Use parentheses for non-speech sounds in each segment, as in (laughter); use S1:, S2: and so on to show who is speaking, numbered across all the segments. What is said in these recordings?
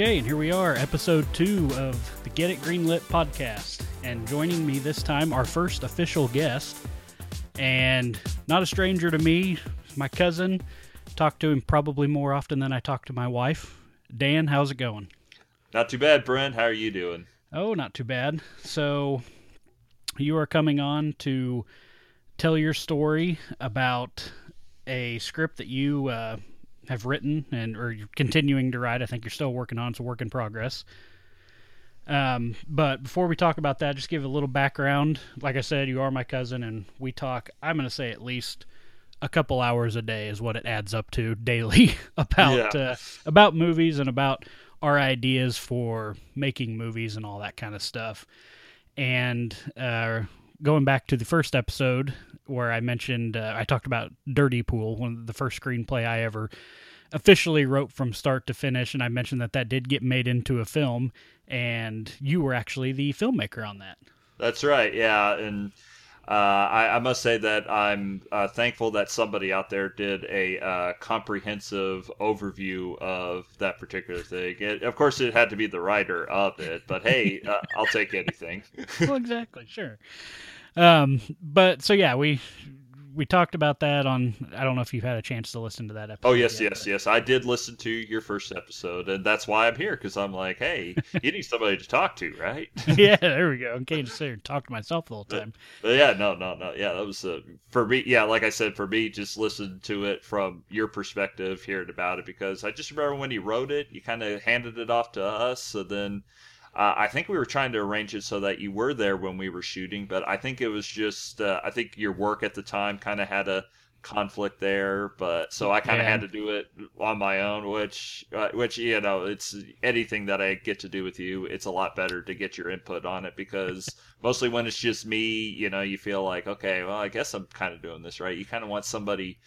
S1: Okay, and here we are, episode two of the Get It Greenlit podcast. And joining me this time, our first official guest, and not a stranger to me, my cousin. Talk to him probably more often than I talk to my wife. Dan, how's it going?
S2: Not too bad, Brent. How are you doing?
S1: Oh, not too bad. So, you are coming on to tell your story about a script that you uh, have written and or you're continuing to write. I think you're still working on. It's a work in progress. Um, but before we talk about that, just give a little background. Like I said, you are my cousin, and we talk. I'm going to say at least a couple hours a day is what it adds up to daily (laughs) about yeah. uh, about movies and about our ideas for making movies and all that kind of stuff. And uh, going back to the first episode where I mentioned uh, I talked about Dirty Pool, one of the first screenplay I ever officially wrote from start to finish, and I mentioned that that did get made into a film, and you were actually the filmmaker on that.
S2: That's right, yeah, and uh, I, I, must say that I'm uh, thankful that somebody out there did a uh, comprehensive overview of that particular thing. It, of course, it had to be the writer of it, but hey, (laughs) uh, I'll take anything.
S1: well, exactly, sure. Um, but so yeah, we we talked about that on. I don't know if you've had a chance to listen to that episode.
S2: Oh yes,
S1: yet,
S2: yes, but... yes. I did listen to your first episode, and that's why I'm here because I'm like, hey, you need somebody to talk to, right? (laughs)
S1: yeah, there we go. I can't just sit here and talk to myself the whole time.
S2: But, but yeah, no, no, no. Yeah, that was uh, for me. Yeah, like I said, for me, just listen to it from your perspective, hearing about it because I just remember when you wrote it, you kind of handed it off to us, so then uh, I think we were trying to arrange it so that you were there when we were shooting, but I think it was just uh, I think your work at the time kind of had a conflict there, but so I kind of yeah. had to do it on my own, which uh, which you know it's anything that I get to do with you, it's a lot better to get your input on it because mostly when it's just me, you know, you feel like okay, well, I guess I'm kind of doing this right. You kind of want somebody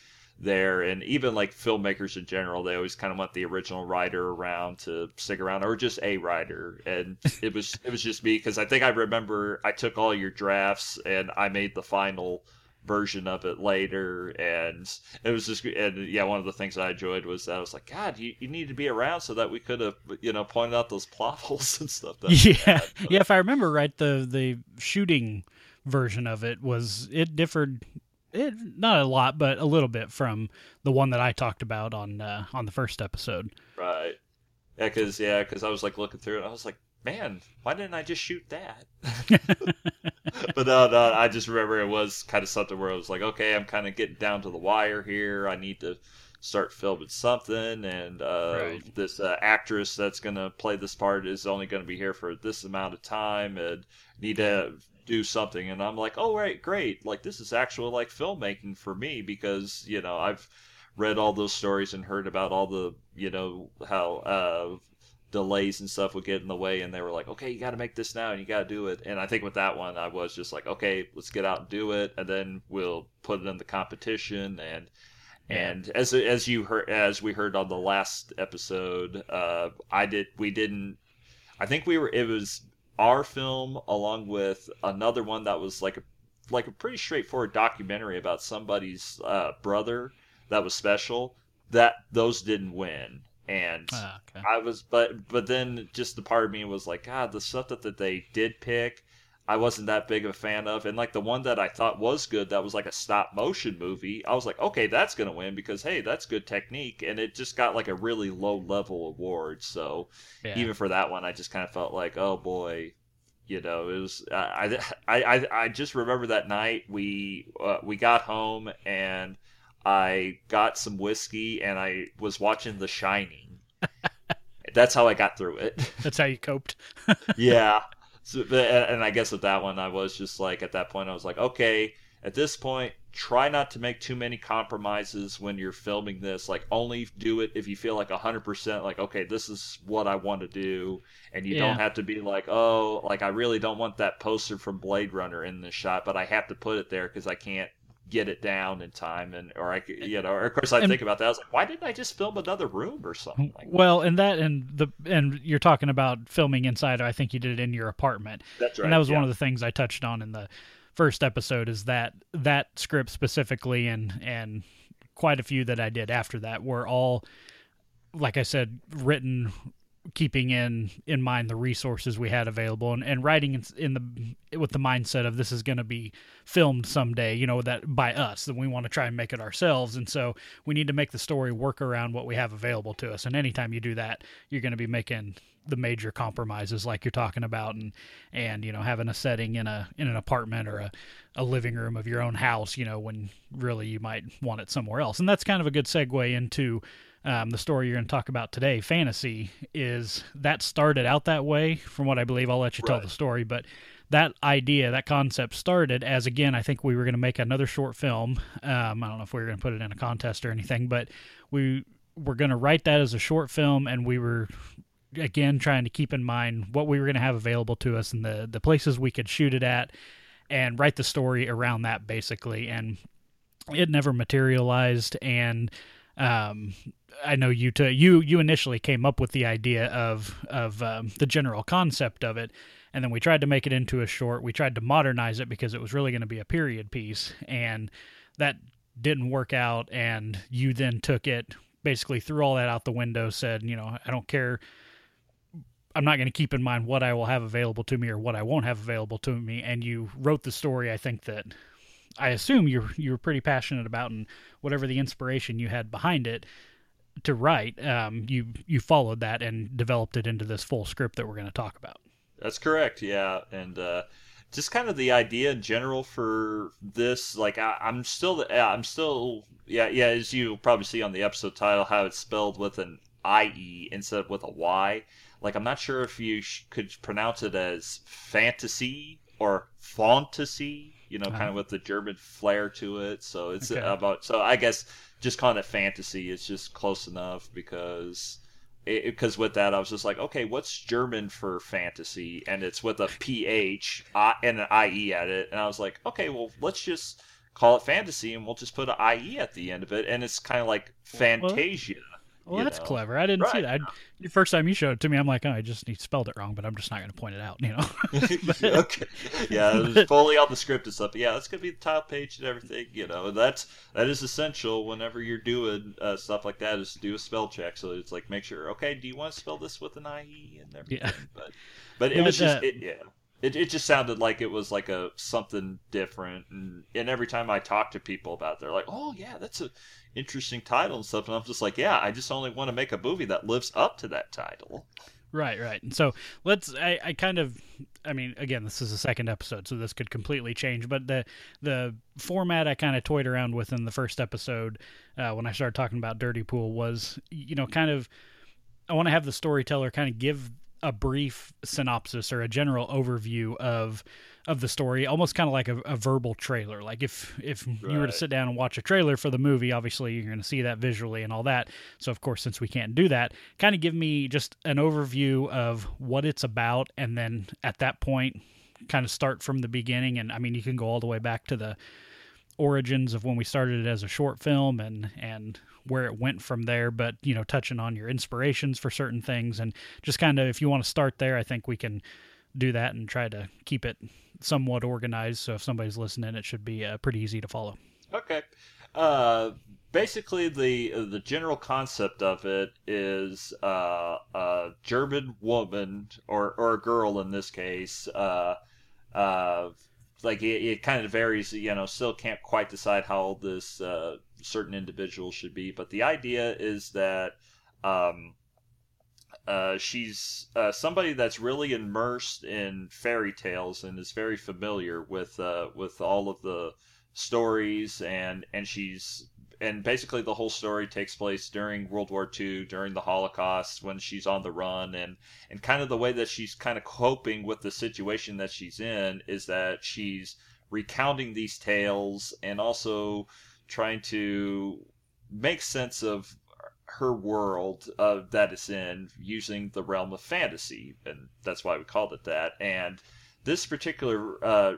S2: there and even like filmmakers in general they always kind of want the original writer around to stick around or just a writer and it was it was just me because i think i remember i took all your drafts and i made the final version of it later and it was just and yeah one of the things i enjoyed was that i was like god you, you need to be around so that we could have you know pointed out those plot (laughs) holes and stuff
S1: yeah. yeah if i remember right the the shooting version of it was it differed it, not a lot, but a little bit from the one that I talked about on uh, on the first episode.
S2: Right. Yeah, because yeah, because I was like looking through it, I was like, man, why didn't I just shoot that? (laughs) but no, no, I just remember it was kind of something where I was like, okay, I'm kind of getting down to the wire here. I need to start filming something, and uh, right. this uh, actress that's going to play this part is only going to be here for this amount of time, and need to do something and i'm like oh right great. Like this is actual like filmmaking for me because you know i've read all those stories and heard about all the you know how uh delays and stuff would get in the way and they were like okay you got to make this now and you got to do it. And i think with that one i was just like okay let's get out and do it and then we'll put it in the competition and and as as you heard as we heard on the last episode uh i did we didn't i think we were it was our film along with another one that was like a like a pretty straightforward documentary about somebody's uh, brother that was special that those didn't win and oh, okay. i was but but then just the part of me was like god the stuff that, that they did pick I wasn't that big of a fan of. And like the one that I thought was good, that was like a stop motion movie. I was like, okay, that's gonna win because hey, that's good technique, and it just got like a really low level award. So yeah. even for that one, I just kind of felt like, oh boy, you know, it was. I I I, I just remember that night we uh, we got home and I got some whiskey and I was watching The Shining. (laughs) That's how I got through it.
S1: That's how you coped. (laughs)
S2: yeah. So, and I guess with that one, I was just like, at that point, I was like, okay, at this point, try not to make too many compromises when you're filming this. Like, only do it if you feel like 100% like, okay, this is what I want to do. And you yeah. don't have to be like, oh, like, I really don't want that poster from Blade Runner in this shot, but I have to put it there because I can't get it down in time and or I could you know or of course I and, think about that. I was like why didn't I just film another room or something? Like
S1: well and that and the and you're talking about filming inside I think you did it in your apartment.
S2: That's right
S1: and that was
S2: yeah.
S1: one of the things I touched on in the first episode is that that script specifically and and quite a few that I did after that were all like I said written keeping in in mind the resources we had available and, and writing in, in the with the mindset of this is going to be filmed someday you know that by us that we want to try and make it ourselves. And so we need to make the story work around what we have available to us. And anytime you do that you're going to be making the major compromises like you're talking about and and you know having a setting in a in an apartment or a, a living room of your own house you know when really you might want it somewhere else. And that's kind of a good segue into um, the story you're going to talk about today, fantasy, is that started out that way. From what I believe, I'll let you tell the story, but that idea, that concept started as again, I think we were going to make another short film. Um, I don't know if we were going to put it in a contest or anything, but we were going to write that as a short film, and we were again trying to keep in mind what we were going to have available to us and the the places we could shoot it at, and write the story around that basically. And it never materialized, and um, I know you to you you initially came up with the idea of of um, the general concept of it, and then we tried to make it into a short. We tried to modernize it because it was really going to be a period piece, and that didn't work out. And you then took it, basically threw all that out the window. Said, you know, I don't care. I'm not going to keep in mind what I will have available to me or what I won't have available to me. And you wrote the story. I think that I assume you're you're pretty passionate about, and whatever the inspiration you had behind it to write, um, you you followed that and developed it into this full script that we're going to talk about.
S2: That's correct. Yeah, and uh, just kind of the idea in general for this, like I, am still, I'm still, yeah, yeah. As you probably see on the episode title, how it's spelled with an I E instead of with a Y. Like I'm not sure if you sh- could pronounce it as fantasy or fantasy. You know, uh-huh. kind of with the German flair to it. So it's okay. about. So I guess just calling it fantasy is just close enough because because with that I was just like, okay, what's German for fantasy? And it's with a ph and an ie at it, and I was like, okay, well let's just call it fantasy, and we'll just put an ie at the end of it, and it's kind of like Fantasia. Well,
S1: well, that's know? clever. I didn't right. see that. I, the first time you showed it to me, I'm like, oh, I just he spelled it wrong, but I'm just not going to point it out, you know. (laughs) (laughs)
S2: but, (laughs) okay. Yeah, it was fully on the script and stuff. But yeah, that's going to be the title page and everything. You know, that's that is essential whenever you're doing uh, stuff like that. Is to do a spell check. So it's like make sure. Okay, do you want to spell this with an ie and everything? Yeah. But but it was just uh, it, yeah. It, it just sounded like it was like a something different and, and every time i talk to people about it they're like oh yeah that's a interesting title and stuff. And I'm just like, yeah, I just only want to make a movie that lives up to that title.
S1: Right, right. And So let's. I, I kind of. I mean, again, this is the second episode, so this could completely change. But the the format I kind of toyed around with in the first episode uh, when I started talking about Dirty Pool was, you know, kind of. I want to have the storyteller kind of give a brief synopsis or a general overview of of the story, almost kind of like a, a, verbal trailer. Like if if right. you were to sit down and watch a trailer for the movie, obviously you're going to see that visually and all that. So of course, since we can't do that, kind of give me just an overview of what it's about, and then at that point, kind of start from the beginning. And I mean, you can go all the way back to the origins of when we started it as a short film and and where it went from there but you know touching on your inspirations for certain things and just kind of if you want to start there i think we can do that and try to keep it somewhat organized. So if somebody's listening, it should be uh, pretty easy to follow.
S2: Okay. Uh, basically, the the general concept of it is uh, a German woman or or a girl in this case. Uh, uh, like it, it kind of varies. You know, still can't quite decide how old this uh, certain individual should be, but the idea is that. Um, uh, she's uh, somebody that's really immersed in fairy tales and is very familiar with uh, with all of the stories and and she's and basically the whole story takes place during World War II, during the Holocaust, when she's on the run, and and kind of the way that she's kind of coping with the situation that she's in is that she's recounting these tales and also trying to make sense of her world uh, that it's in using the realm of fantasy, and that's why we called it that. And this particular uh,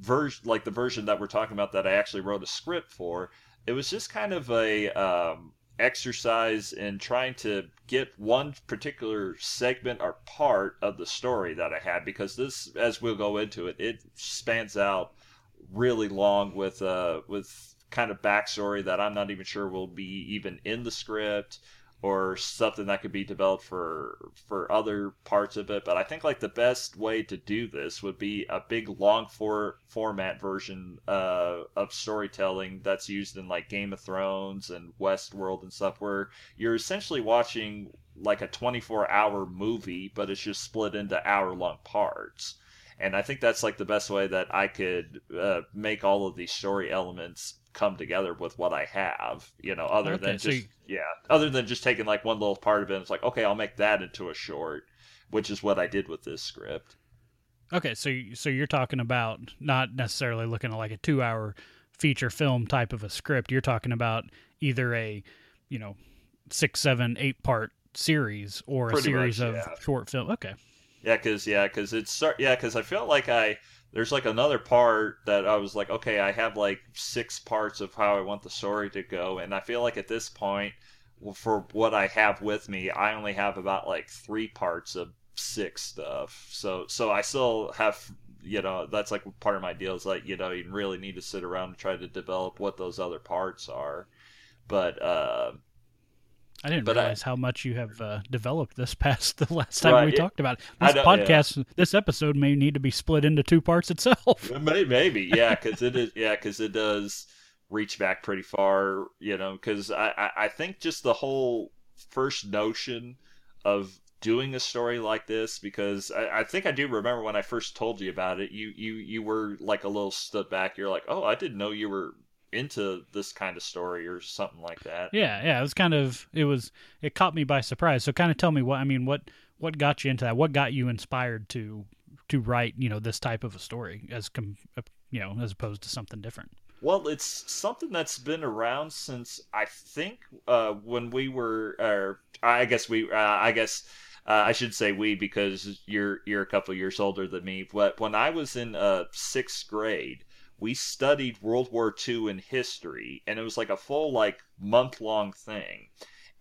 S2: version, like the version that we're talking about, that I actually wrote a script for, it was just kind of a um, exercise in trying to get one particular segment or part of the story that I had because this, as we'll go into it, it spans out really long with uh with kind of backstory that I'm not even sure will be even in the script. or something that could be developed for for other parts of it. But I think like the best way to do this would be a big long for format version uh, of storytelling that's used in like Game of Thrones and Westworld and stuff, where you're essentially watching like a 24 hour movie, but it's just split into hour long parts. And I think that's like the best way that I could uh, make all of these story elements come together with what I have, you know, other okay, than so just, you... yeah, other than just taking like one little part of it. and It's like, okay, I'll make that into a short, which is what I did with this script.
S1: Okay, so so you're talking about not necessarily looking at like a two hour feature film type of a script. You're talking about either a, you know, six, seven, eight part series or Pretty a series much, of yeah. short film. Okay.
S2: Yeah, because yeah, because it's yeah, because I felt like I there's like another part that I was like, okay, I have like six parts of how I want the story to go, and I feel like at this point, for what I have with me, I only have about like three parts of six stuff. So so I still have you know that's like part of my deal is like you know you really need to sit around and try to develop what those other parts are but uh
S1: I didn't but realize I, how much you have uh, developed this past (laughs) the last time right, we talked about it. This podcast, yeah. this episode may need to be split into two parts itself.
S2: Maybe, yeah, because it is, (laughs) yeah, because it does reach back pretty far, you know. Because I, I, I think just the whole first notion of doing a story like this because I, I, think I do remember when I first told you about it. You you you were like a little stood back. You're like, oh, I didn't know you were into this kind of story or something like that.
S1: Yeah, yeah, it was kind of it was it caught me by surprise. So kind of tell me what I mean what what got you into that? What got you inspired to to write, you know, this type of a story as com, you know, as opposed to something different?
S2: Well, it's something that's been around since I think uh, when we were, or I guess we, uh, I guess uh, I should say we because you're you're a couple years older than me. But when I was in uh, sixth grade, we studied World War II in history, and it was like a full like month long thing.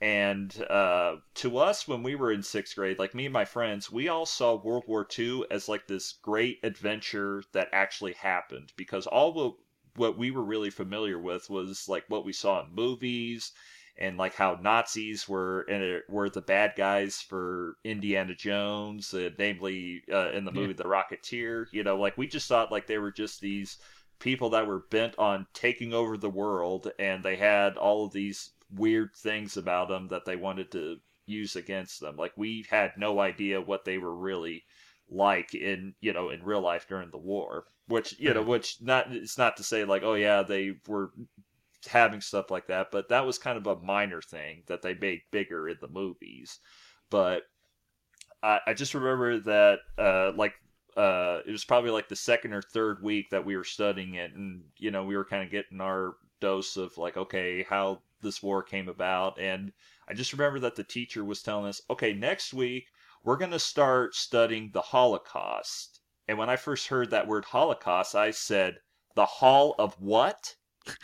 S2: And uh, to us, when we were in sixth grade, like me and my friends, we all saw World War II as like this great adventure that actually happened because all the what we were really familiar with was like what we saw in movies and like how Nazis were in were the bad guys for Indiana Jones, uh, namely uh, in the movie yeah. The Rocketeer. You know, like we just thought like they were just these people that were bent on taking over the world, and they had all of these weird things about them that they wanted to use against them. Like we had no idea what they were really like in you know in real life during the war. Which you know, which not it's not to say like oh yeah they were having stuff like that, but that was kind of a minor thing that they made bigger in the movies. But I, I just remember that uh, like uh, it was probably like the second or third week that we were studying it, and you know we were kind of getting our dose of like, okay, how this war came about, and I just remember that the teacher was telling us, okay, next week we're going to start studying the Holocaust. And when I first heard that word Holocaust, I said, "The Hall of what?"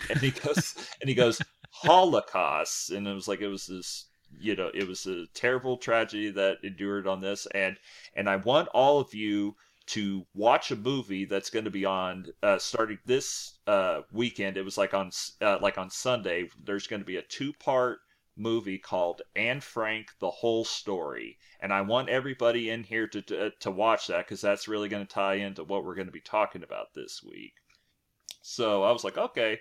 S2: And he goes, (laughs) and he goes, Holocaust, and it was like it was this you know it was a terrible tragedy that endured on this and and i want all of you to watch a movie that's going to be on uh, starting this uh, weekend. It was like on uh, like on Sunday. There's going to be a two part movie called Anne Frank: The Whole Story, and I want everybody in here to to, to watch that because that's really going to tie into what we're going to be talking about this week. So I was like, okay,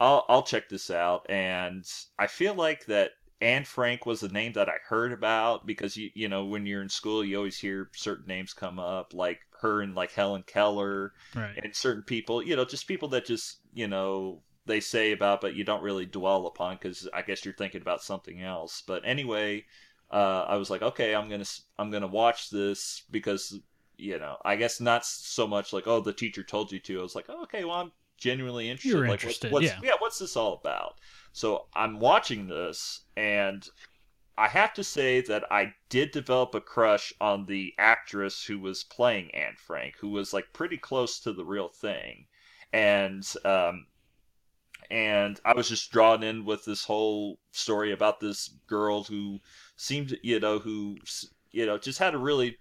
S2: I'll I'll check this out, and I feel like that Anne Frank was the name that I heard about because you you know when you're in school you always hear certain names come up like her and like Helen Keller
S1: right.
S2: and certain people you know just people that just you know they say about but you don't really dwell upon because I guess you're thinking about something else but anyway uh, I was like okay I'm gonna I'm gonna watch this because you know I guess not so much like oh the teacher told you to I was like oh, okay well I'm genuinely interested
S1: you're
S2: like
S1: interested
S2: what, what's,
S1: yeah.
S2: yeah what's this all about? So I'm watching this, and I have to say that I did develop a crush on the actress who was playing Anne Frank, who was like pretty close to the real thing, and um, and I was just drawn in with this whole story about this girl who seemed, you know, who you know just had a really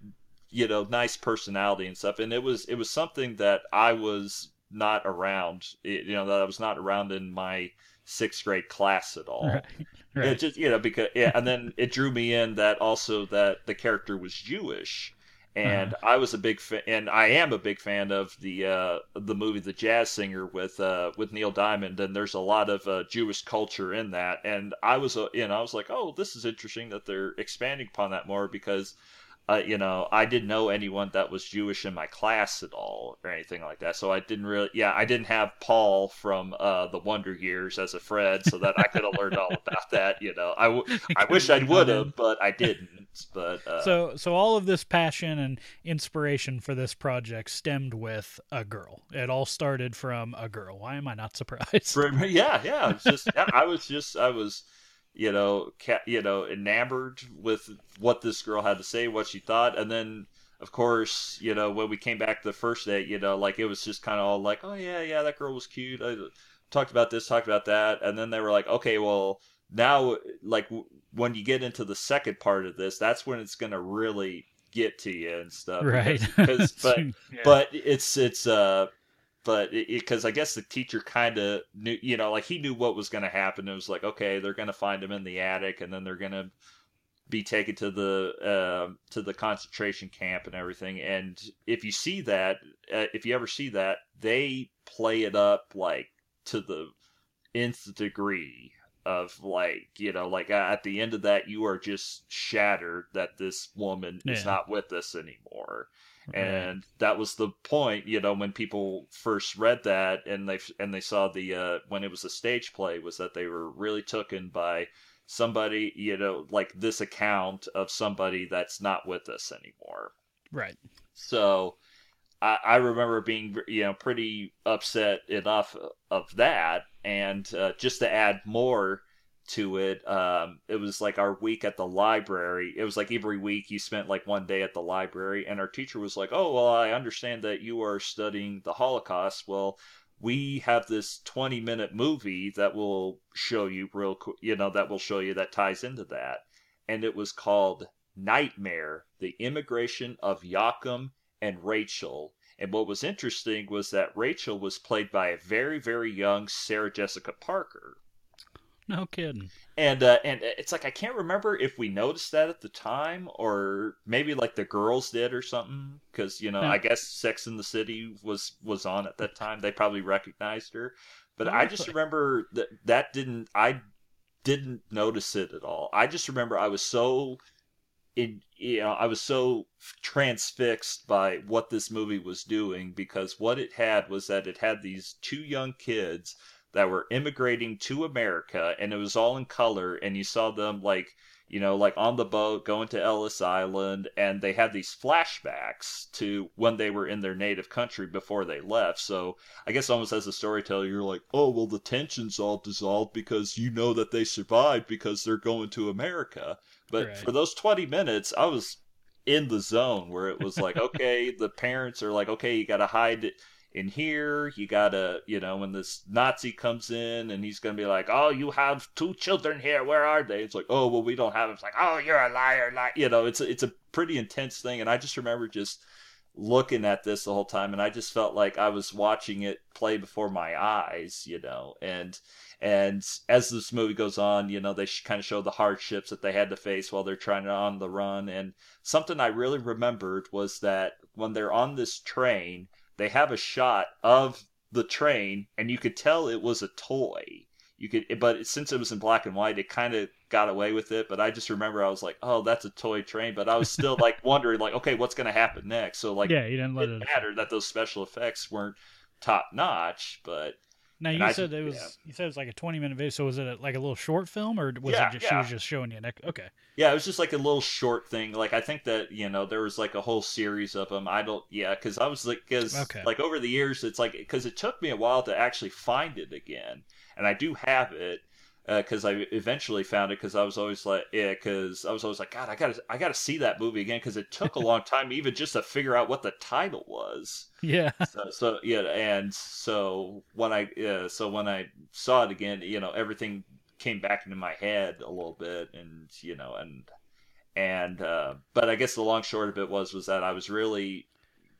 S2: you know nice personality and stuff, and it was it was something that I was not around. You know, that I was not around in my sixth grade class at all. Right. (laughs) Right. It just you know because yeah, and then it drew me in that also that the character was Jewish, and uh-huh. I was a big fan, and I am a big fan of the uh, the movie The Jazz Singer with uh, with Neil Diamond, and there's a lot of uh, Jewish culture in that, and I was uh, you know I was like, oh, this is interesting that they're expanding upon that more because uh, you know, I didn't know anyone that was Jewish in my class at all or anything like that. So I didn't really, yeah, I didn't have Paul from uh, the Wonder Years as a friend, so that I could have (laughs) learned all about that. You know, I, w- I wish I would have, but I didn't. But uh,
S1: so, so all of this passion and inspiration for this project stemmed with a girl. It all started from a girl. Why am I not surprised?
S2: yeah, yeah. Just, yeah, I was just, I was you know, ca- you know, enamored with what this girl had to say, what she thought, and then of course, you know, when we came back the first day, you know, like it was just kind of all like, oh yeah, yeah, that girl was cute. I talked about this, talked about that, and then they were like, okay, well, now, like w- when you get into the second part of this, that's when it's gonna really get to you and stuff,
S1: right?
S2: Because, (laughs) but yeah. but it's it's uh but because I guess the teacher kind of knew, you know, like he knew what was going to happen. It was like, okay, they're going to find him in the attic, and then they're going to be taken to the uh, to the concentration camp and everything. And if you see that, uh, if you ever see that, they play it up like to the nth degree of like you know like at the end of that you are just shattered that this woman yeah. is not with us anymore and that was the point you know when people first read that and they and they saw the uh, when it was a stage play was that they were really taken by somebody you know like this account of somebody that's not with us anymore.
S1: Right.
S2: So I, I remember being you know pretty upset enough of that and uh, just to add more to it. Um, it was like our week at the library. It was like every week you spent like one day at the library, and our teacher was like, "Oh, well, I understand that you are studying the Holocaust. Well, we have this 20 minute movie that will show you real, quick, you know, that will show you that ties into that." And it was called Nightmare: The Immigration of Joachim and Rachel. And what was interesting was that Rachel was played by a very, very young Sarah Jessica Parker
S1: no kidding.
S2: And uh, and it's like I can't remember if we noticed that at the time or maybe like the girls did or something because you know yeah. I guess Sex in the City was was on at that time. They probably recognized her, but I just remember that that didn't I didn't notice it at all. I just remember I was so in you know I was so transfixed by what this movie was doing because what it had was that it had these two young kids that were immigrating to America, and it was all in color, and you saw them like you know, like on the boat going to Ellis Island, and they had these flashbacks to when they were in their native country before they left. So I guess almost as a storyteller, you're like, oh, well, the tension's all dissolved because you know that they survived because they're going to America. But right. for those 20 minutes, I was in the zone where it was like, (laughs) okay, the parents are like, okay, you got to hide it in here you gotta you know when this nazi comes in and he's gonna be like oh you have two children here where are they? It's like oh well we don't have them it's like oh you're a liar liar you know it's a, it's a pretty intense thing. And i just remember just looking at this the whole time and i just felt like i was watching it play before my eyes you know and and as this movie goes on you know they kind of show the hardships that they had to face while they're trying to on the run. And something i really remembered was that when they're on this train they have a shot of the train, and you could tell it was a toy. You could, but since it was in black and white, it kind of got away with it. But I just remember I was like, "Oh, that's a toy train," but I was still (laughs) like wondering, like, okay, what's going to happen next? So like,
S1: yeah, you didn't let
S2: it, it matter that those special effects weren't top notch, but
S1: now you said it was yeah. you said it was like a twenty minute video. So was it like a little short film, or was yeah, it just yeah. she was just showing you? Okay.
S2: Yeah, it was just like a little short thing. Like I think that you know there was like a whole series of them. I don't. Yeah, because I was like, because okay. like over the years, it's like because it took me a while to actually find it again, and I do have it because uh, I eventually found it because I was always like, yeah, because I was always like, God, I gotta, I gotta see that movie again because it took a long time even just to figure out what the title was. (laughs)
S1: Yeah.
S2: So, so yeah, and so when I, uh, so when I saw it again, you know, everything came back into my head a little bit, and you know, and and uh, but I guess the long short of it was was that I was really,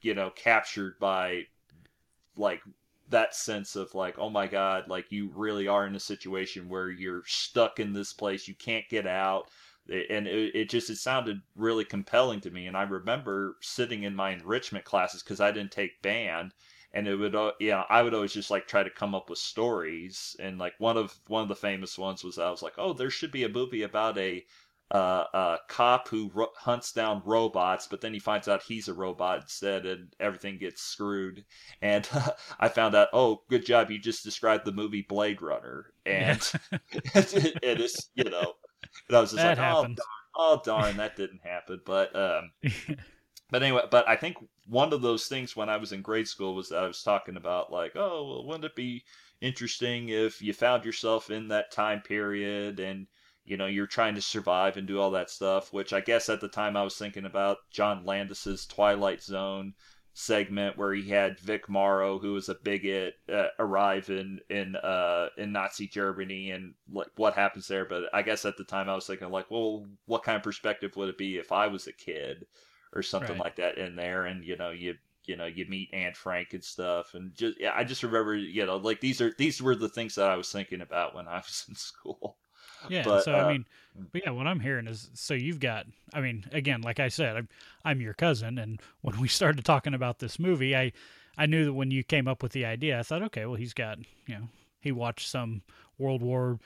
S2: you know, captured by like that sense of like, oh my god, like you really are in a situation where you're stuck in this place, you can't get out. And it, it just it sounded really compelling to me. And I remember sitting in my enrichment classes because I didn't take band, and it would uh, yeah I would always just like try to come up with stories. And like one of one of the famous ones was I was like, oh, there should be a movie about a uh, a cop who ro- hunts down robots, but then he finds out he's a robot instead, and everything gets screwed. And uh, (laughs) I found out, oh, good job, you just described the movie Blade Runner, and it, (laughs) (laughs) it is, you know, and I was just
S1: That
S2: like, oh darn, oh darn, that didn't happen. But um, but anyway, but I think one of those things when I was in grade school was that I was talking about like, oh, well, wouldn't it be interesting if you found yourself in that time period and you know you're trying to survive and do all that stuff which i guess at the time i was thinking about john landis's twilight zone segment where he had vic morrow who was a bigot uh, arrive in in uh in nazi germany and like what happens there. But i guess at the time i was thinking like well what kind of perspective would it be if i was a kid or something
S1: Right.
S2: like that in there? And you know you you know you meet Anne Frank and stuff and just yeah I just remember you know like these are these were the things that I was thinking about when I was in school
S1: Yeah.
S2: But,
S1: so
S2: uh,
S1: I mean, but yeah, what I'm hearing is so you've got. I mean, again, like I said, I'm I'm your cousin, and when we started talking about this movie, I I knew that when you came up with the idea, I thought, okay, well, he's got you know he watched some World War.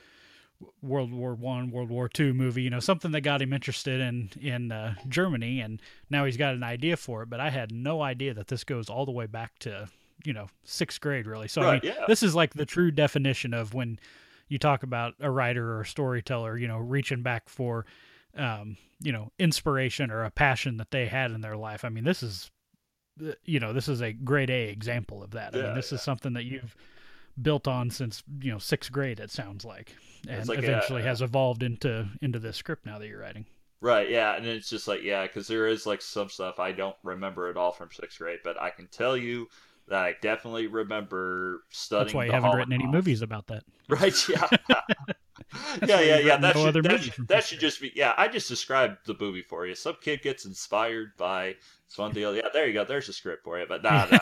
S1: World War One, World War Two movie, you know, something that got him interested in in uh, Germany, and now he's got an idea for it. But I had no idea that this goes all the way back to you know sixth grade, really. So I mean,
S2: yeah.
S1: this is like the true definition of when you talk about a writer or a storyteller, you know, reaching back for, um, you know, inspiration or a passion that they had in their life. I mean, this is, uh, you know, this is a grade A example of that.
S2: Yeah, I
S1: mean, this is something that you've built on since you know sixth grade. It sounds like, and
S2: like,
S1: eventually
S2: yeah.
S1: has evolved into into this script now that you're writing.
S2: Right, yeah, and it's just like yeah, because there is like some stuff I don't remember at all from sixth grade, but I can tell you that I definitely remember studying.
S1: That's why you haven't written any movies about that. (laughs)
S2: Right? Yeah. (laughs) (laughs) yeah, yeah, yeah. That
S1: no
S2: should
S1: other
S2: that, should that should just be yeah. I just described the movie for you. Some kid gets inspired by some deal. Yeah, there you go. There's a script for you. But nah, nah,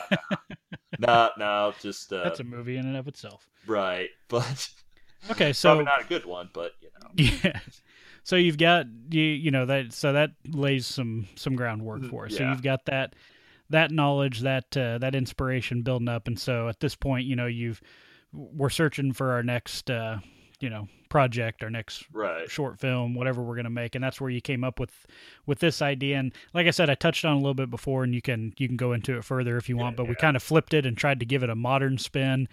S2: nah, nah, no, just uh,
S1: That's a movie in and of itself.
S2: right. But
S1: Okay, so
S2: probably not a good one. But you know,
S1: Yeah. So you've got you you know that so that lays some some groundwork for us. So you've got that that knowledge that uh, that inspiration building up, and so at this point, you know you've we're searching for our next uh, you know project, our next
S2: right.
S1: short film, whatever we're gonna make, and that's where you came up with with this idea. And like I said, I touched on a little bit before, and you can you can go into it further if you want. But we kind of flipped it and tried to give it a modern spin,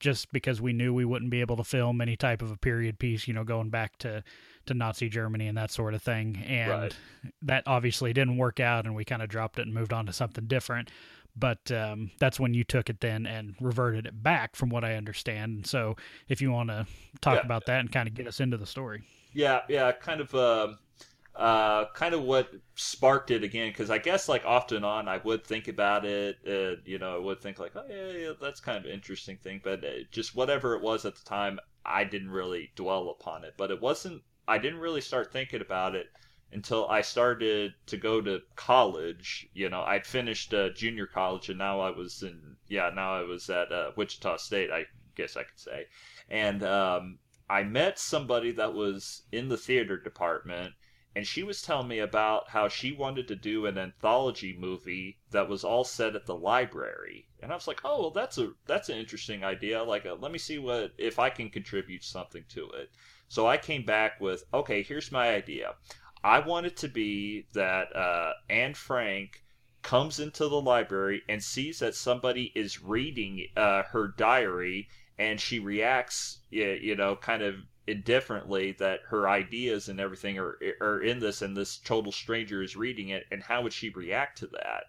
S1: just because we knew we wouldn't be able to film any type of a period piece, you know, going back to to Nazi Germany and that sort of thing. And
S2: Right.
S1: that obviously didn't work out, and we kind of dropped it and moved on to something different. But um, that's when you took it then and reverted it back, from what I understand. So if you want to talk
S2: Yeah.
S1: about that and kind of get us into the story.
S2: Yeah, yeah, kind of, um uh, kind of what sparked it again. Because I guess, like off and on, I would think about it. Uh, you know, I would think like, oh yeah, yeah, that's kind of an interesting thing. But uh, just whatever it was at the time, I didn't really dwell upon it. But it wasn't. I didn't really start thinking about it until I started to go to college. You know, I'd finished uh, junior college, and now I was in. Yeah, now I was at uh, Wichita State. I guess I could say, and um, I met somebody that was in the theater department, and she was telling me about how she wanted to do an anthology movie that was all set at the library. And I was like, "Oh, well, that's a that's an interesting idea. Like, uh, let me see what if I can contribute something to it." So I came back with, "Okay, here's my idea. I want it to be that uh, Anne Frank." comes into the library and sees that somebody is reading uh, her diary and she reacts you know kind of indifferently that her ideas and everything are are in this and this total stranger is reading it and how would she react to that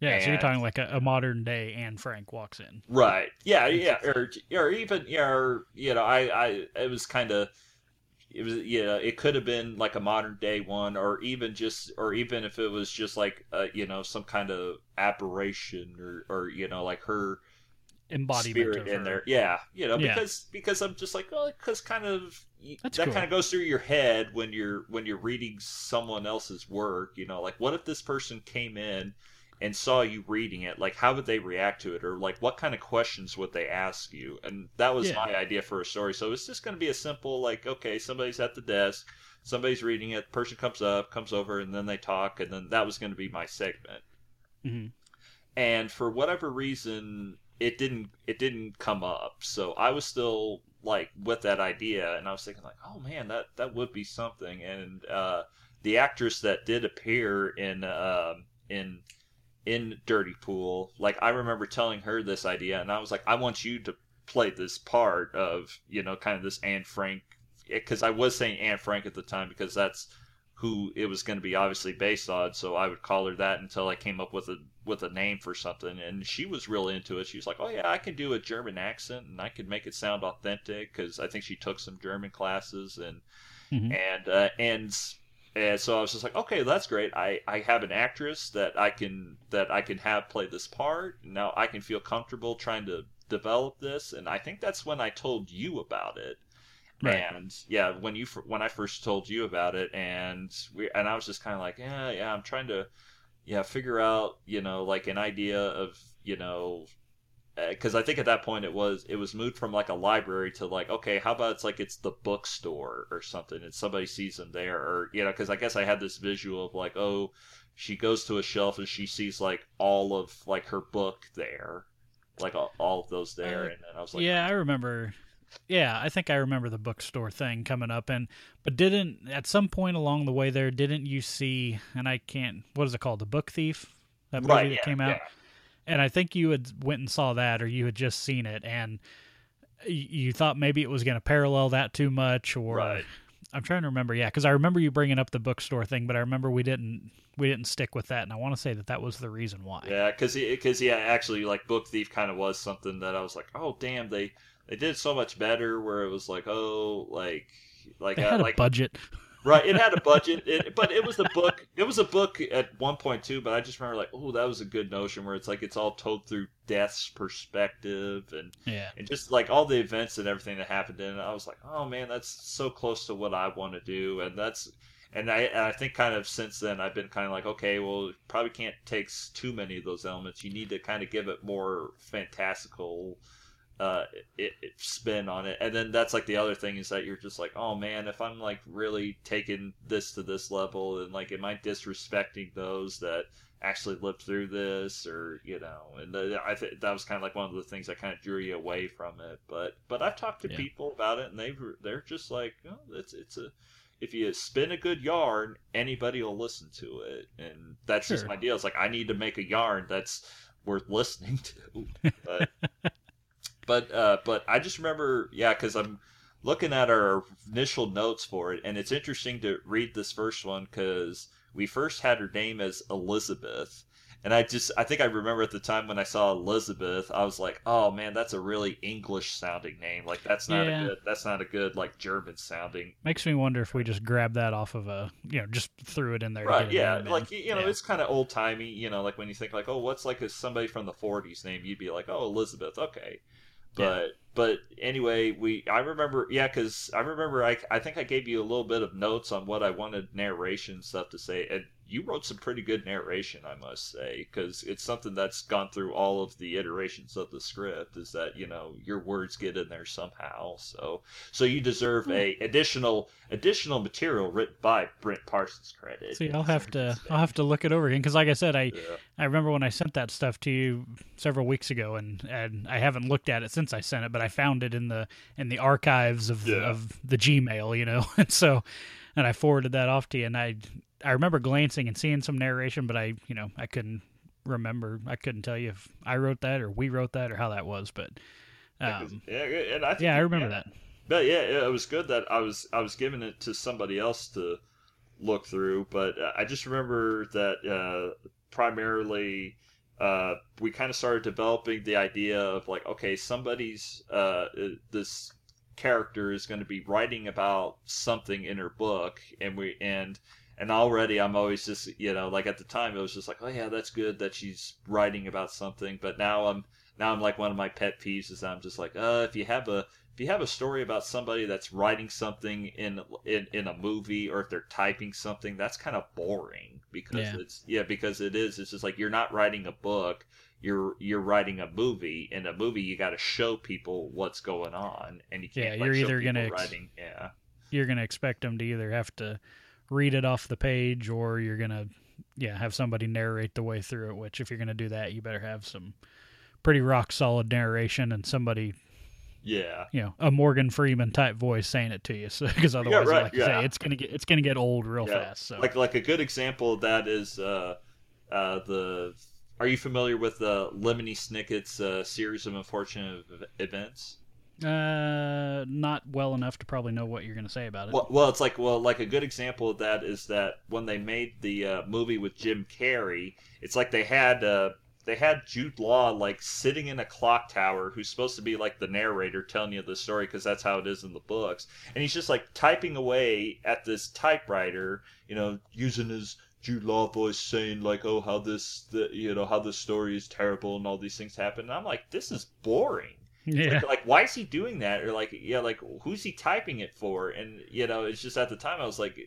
S1: Yeah, so you're talking like a, a modern day Anne Frank walks in.
S2: right yeah yeah or, or even yeah or, you know i i it was kind of it was know it could have been like a modern day one or even just or even if it was just like uh, you know some kind of aberration or or you know like her
S1: Embodiment
S2: spirit
S1: of
S2: in
S1: her.
S2: there. Yeah, you know,
S1: Yeah.
S2: because because I'm just like, oh, because kind of
S1: That's
S2: that
S1: cool.
S2: kind of goes through your head when you're when you're reading someone else's work. You know, like what if this person came in and saw you reading it, like how would they react to it, or like what kind of questions would they ask you? And that was
S1: Yeah.
S2: my idea for a story. So it's just going to be a simple, like, okay, somebody's at the desk, somebody's reading it, person comes up, comes over, and then they talk, and then that was going to be my segment.
S1: hmm
S2: And for whatever reason, it didn't it didn't come up. So I was still like with that idea, and I was thinking like, oh man, that that would be something. And uh, the actress that did appear in um in in Dirty Pool, like I remember telling her this idea, and I was like, I want you to play this part of you know kind of this Anne Frank, because I was saying Anne Frank at the time because that's who it was going to be obviously based on. So I would call her that until I came up with a with a name for something, and she was real into it. She was like, "Oh yeah, I can do a German accent, and I can make it sound authentic," because I think she took some German classes and
S1: Mhm.
S2: and uh, and and so I was just like, okay, that's great. I, I have an actress that I can that I can have play this part. Now I can feel comfortable trying to develop this, and I think that's when I told you about it.
S1: Right.
S2: And yeah, when you when I first told you about it, and we and I was just kind of like, yeah, yeah, I'm trying to yeah figure out you know like an idea of you know because I think at that point it was it was moved from like a library to like okay how about it's like it's the bookstore or something and somebody sees them there or you know because I guess I had this visual of like oh she goes to a shelf and she sees like all of like her book there like all, all of those there
S1: Uh,
S2: and then I was like
S1: yeah, I remember. Yeah, I think I remember the bookstore thing coming up, and but didn't at some point along the way there didn't you see? And I can't. What is it called? The Book Thief. That movie
S2: right
S1: that
S2: yeah,
S1: came out.
S2: yeah.
S1: And I think you had went and saw that, or you had just seen it, and you thought maybe it was going to parallel that too much, or
S2: Right.
S1: I'm trying to remember. Yeah, because I remember you bringing up the bookstore thing, but I remember we didn't we didn't stick with that, and I want to say that that was the reason why.
S2: Yeah, because because yeah, actually, like Book Thief kind of was something that I was like, oh damn, they they did so much better. Where it was like, oh, like like
S1: They
S2: uh,
S1: had a
S2: like
S1: budget.
S2: Right, it had a budget, it, but it was a book. It was a book at one point too. But I just remember like, oh, that was a good notion where it's like it's all told through Death's perspective and
S1: Yeah,
S2: and just like all the events and everything that happened in it, I was like, oh man, that's so close to what I want to do, and that's and I and I think kind of since then I've been kind of like, okay, well, you probably can't take too many of those elements. You need to kind of give it more fantastical uh it, it spin on it. And then that's like the other thing is that you're just like oh man if i'm like really taking this to this level and like am i disrespecting those that actually lived through this or you know? And the, i think that was kind of like one of the things that kind of drew you away from it. But but i've talked to
S1: Yeah.
S2: people about it and they they're just like oh, it's it's a if you spin a good yarn anybody will listen to it. And that's just my deal. It's like i need to make a yarn that's worth listening to. (laughs) But but uh but i just remember yeah because i'm looking at our initial notes for it and it's interesting to read this first one because we first had her name as elizabeth and i just i think i remember at the time when i saw elizabeth i was like oh man that's a really english sounding name like that's not
S1: Yeah.
S2: a good that's not a good like german sounding
S1: makes me wonder if we just grabbed that off of a you know just threw it in there.
S2: right yeah like you know
S1: Yeah.
S2: it's kind of old timey you know like when you think like oh what's like a somebody from the 40s name you'd be like oh elizabeth okay but but anyway we i remember yeah because i remember I, I think i gave you a little bit of notes on what i wanted narration stuff to say and you wrote some pretty good narration i must say because it's something that's gone through all of the iterations of the script is that you know your words get in there somehow. So so you deserve hmm. a additional additional material written by brent parsons credit.
S1: See, I'll have to I'll have to look it over again because, like I said, I
S2: Yeah.
S1: I remember when I sent that stuff to you several weeks ago, and and I haven't looked at it since I sent it, but I found it in the in the archives of
S2: Yeah.
S1: of the Gmail, you know, (laughs) and so and I forwarded that off to you, and I I remember glancing and seeing some narration, but I you know I couldn't remember, I couldn't tell you if I wrote that or we wrote that or how that was, but um,
S2: yeah, and I think,
S1: yeah, I remember
S2: yeah.
S1: that.
S2: But yeah, yeah, it was good that I was I was giving it to somebody else to look through. But uh, I just remember that uh, primarily uh, we kind of started developing the idea of like, okay, somebody's uh, this character is going to be writing about something in her book, and we and and already I'm always just you know like at the time it was just like, oh yeah, that's good that she's writing about something. But now I'm now I'm like one of my pet peeves is I'm just like, uh, if you have a if you have a story about somebody that's writing something in in, in a movie or if they're typing something, that's kind of boring because
S1: Yeah.
S2: it's yeah because it is. It's just like you're not writing a book. You're you're writing a movie. In a movie, you got to show people what's going on, and you can't.
S1: Yeah, you're either gonna ex-
S2: writing. Yeah,
S1: You're going to expect them to either have to read it off the page or you're going to yeah, have somebody narrate the way through it, which if you're going to do that, you better have some pretty rock solid narration and somebody,
S2: yeah,
S1: you know, a Morgan Freeman type voice saying it to you. So because (laughs) otherwise
S2: right,
S1: like you
S2: yeah.
S1: say it's going to get it's going to get old real
S2: Yeah.
S1: fast. So
S2: like like a good example of that is uh, uh, the. Are you familiar with the Lemony Snicket's uh, series of unfortunate events?
S1: uh not well enough to probably know what you're going to say about it.
S2: Well, well, it's like well, like a good example of that is that when they made the uh, movie with Jim Carrey, it's like they had uh, they had Jude Law like sitting in a clock tower, who's supposed to be like the narrator telling you the story because that's how it is in the books, and he's just like typing away at this typewriter, you know, using his Jude Law voice saying like, "Oh, how this, the, you know, how this story is terrible and all these things happen." And I'm like, this is boring.
S1: yeah.
S2: Like, like, why is he doing that? Or like, yeah, like, who's he typing it for? And you know, it's just at the time I was like,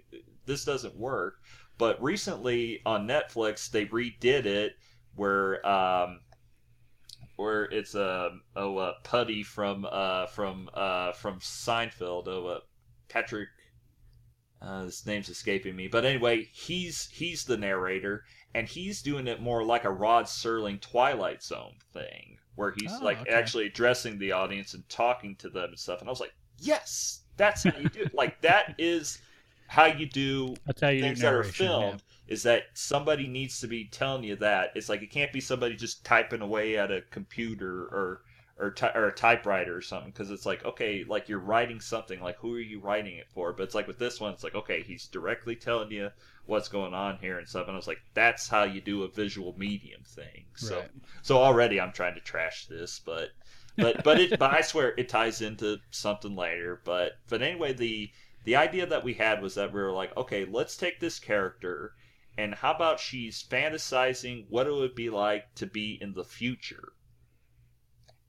S2: this doesn't work. But recently on Netflix, they redid it where, um, where it's a oh uh, Puddy from uh from uh from Seinfeld. Oh, uh, Patrick. Uh, his name's escaping me, but anyway, he's he's the narrator, and he's doing it more like a Rod Serling Twilight Zone thing, where he's
S1: Oh,
S2: like
S1: okay.
S2: actually addressing the audience and talking to them and stuff. And I was like, yes, that's how you do it. like that is how you do
S1: how you do
S2: things that are
S1: narration. yeah.
S2: filmed. Is that somebody needs to be telling you that? It's like it can't be somebody just typing away at a computer or or, ty- or a typewriter or something because it's like okay like you're writing something like who are you writing it for? But it's like with this one it's like okay he's directly telling you what's going on here and stuff and i was like that's how you do a visual medium thing. So
S1: Right.
S2: so already i'm trying to trash this but but but it but i swear it ties into something later but but anyway the the idea that we had was that we were like okay let's take this character and how about she's fantasizing what it would be like to be in the future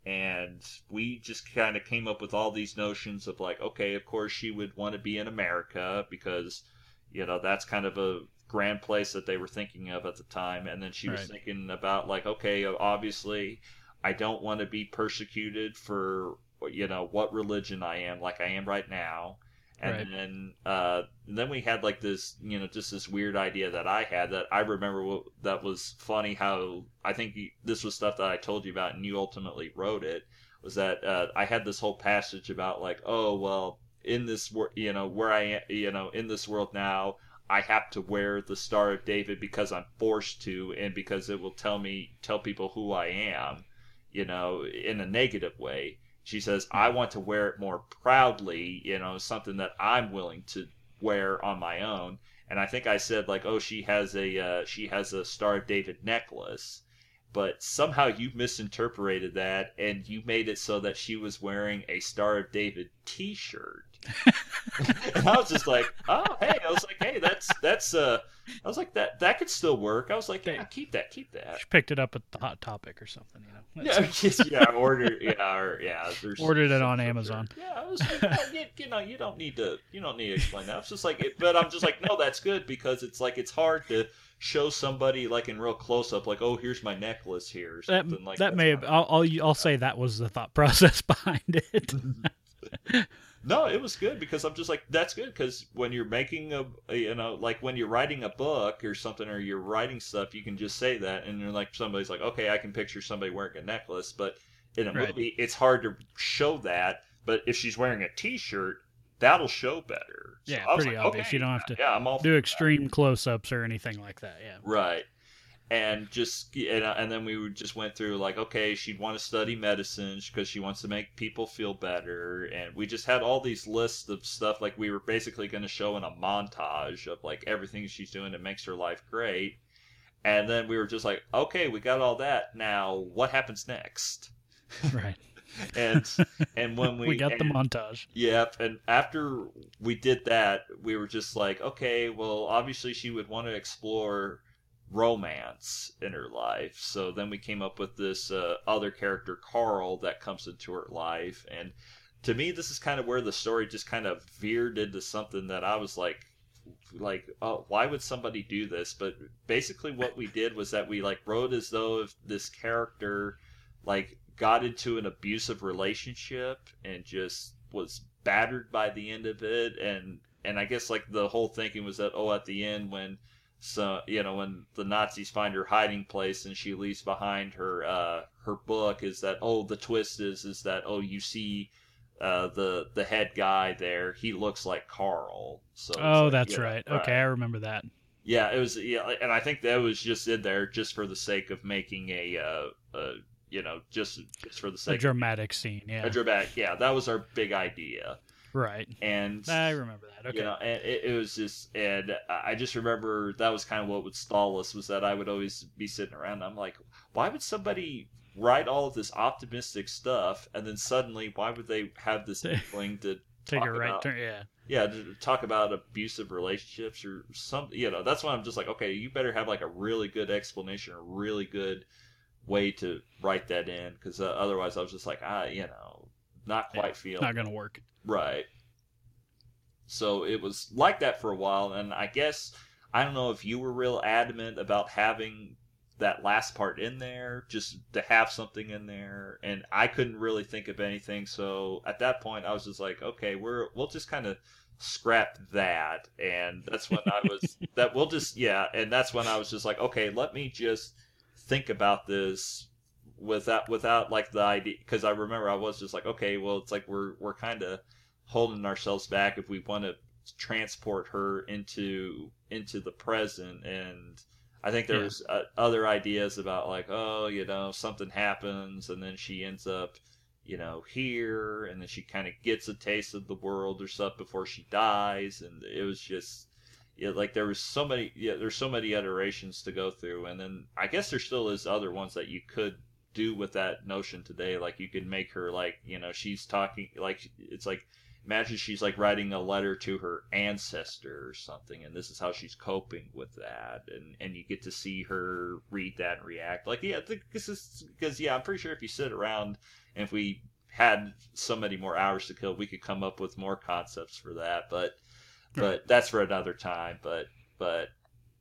S2: and we just kind of came up with all these notions of like okay of course she would want to be in america because you know that's kind of a grand place that they were thinking of at the time. And then she was thinking about like okay obviously i don't want to be persecuted for you know what religion i am like i am right now and
S1: Right.
S2: then uh then we had like this you know just this weird idea that i had that i remember what, that was funny how i think this was stuff that i told you about and you ultimately wrote it was that uh, i had this whole passage about like oh well in this wor- you know where i am you know in this world now i have to wear the star of david because i'm forced to and because it will tell me tell people who i am you know in a negative way she says i want to wear it more proudly you know something that i'm willing to wear on my own. And i think i said like oh she has a uh, she has a star of david necklace. But somehow you misinterpreted that and you made it so that she was wearing a star of david t-shirt (laughs) and i was just like oh hey i was like hey that's that's uh i was like that that could still work i was like yeah keep that keep that
S1: She picked it up at the Hot Topic or something, you know.
S2: yeah, (laughs) just, yeah, order, yeah, or, yeah.
S1: Ordered it on Amazon.
S2: Yeah, I was like, you, you know, you don't need to, you don't need to explain that. It's just like, it, but I'm just like, no, that's good because it's like it's hard to show somebody like in real close up, like, oh, here's my necklace here, or
S1: That
S2: something like
S1: that
S2: that's
S1: may have. I'll, I'll I'll say that was the thought (laughs) process behind it.
S2: No, it was good because I'm just like that's good because when you're making a, you know like when you're writing a book or something or you're writing stuff, you can just say that and you're like somebody's like okay, I can picture somebody wearing a necklace, but in a
S1: Right.
S2: movie it's hard to show that. But if she's wearing a T-shirt, that'll show better. So
S1: Yeah, pretty
S2: like,
S1: obvious.
S2: okay,
S1: You don't have to
S2: Yeah, I'm all
S1: Do extreme close-ups or anything like that. Yeah.
S2: Right. And just and, uh, and then we would just went through like okay she'd want to study medicine because she wants to make people feel better and we just had all these lists of stuff like we were basically going to show in a montage of like everything she's doing that makes her life great and then we were just like okay we got all that now what happens next (laughs)
S1: Right.
S2: and (laughs) and when we
S1: We, got the montage.
S2: Yep, and after we did that, we were just like, okay, well, obviously she would want to explore romance in her life. So then we came up with this uh, other character, Carl, that comes into her life, and to me, this is kind of where the story just kind of veered into something that I was like, like, oh, why would somebody do this? But basically, what we did was that we like wrote as though if this character like got into an abusive relationship and just was battered by the end of it, and and I guess like the whole thinking was that oh, at the end when so you know when the Nazis find her hiding place and she leaves behind her uh, her book is that oh the twist is is that oh you see uh, the the head guy there he looks like Carl. So
S1: oh
S2: like,
S1: that's
S2: yeah,
S1: right. okay I remember that.
S2: Yeah it was yeah and I think that was just in there just for the sake of making a uh, a you know just just for the sake of
S1: a dramatic scene yeah.
S2: A dramatic yeah that was our big idea
S1: Right.
S2: And
S1: I remember that. Okay.
S2: You know, and it, it, was just, and I just remember that was kind of what would stall us was that I would always be sitting around. I'm like, why would somebody write all of this optimistic stuff, and then suddenly, why would they have this (laughs) inkling to
S1: take a right
S2: about,
S1: turn? Yeah.
S2: Yeah, to talk about abusive relationships or something. You know, that's why I'm just like, okay, you better have like a really good explanation, a really good way to write that in, because uh, otherwise, I was just like, ah, you know, not quite yeah, feeling.
S1: Not gonna work.
S2: Right. So it was like that for a while, and I guess I don't know if you were real adamant about having that last part in there, just to have something in there, and I couldn't really think of anything. So at that point, I was just like, okay, we're we'll just kind of scrap that, and that's when I was (laughs) that we'll just yeah, and that's when I was just like, okay, let me just think about this without without like the idea because I remember I was just like, okay, well, it's like we're we're kind of holding ourselves back if we want to transport her into into the present. And I think there yeah. was uh, other ideas about like oh you know something happens and then she ends up you know here and then she kind of gets a taste of the world or stuff before she dies. And it was just yeah, like there was so many yeah there's so many iterations to go through. And then I guess there still is other ones that you could do with that notion today like you could make her like you know she's talking like it's like imagine she's like writing a letter to her ancestor or something and this is how she's coping with that and and you get to see her read that and react. Like yeah this is because yeah i'm pretty sure if you sit around and if we had so many more hours to kill we could come up with more concepts for that but but that's for another time but but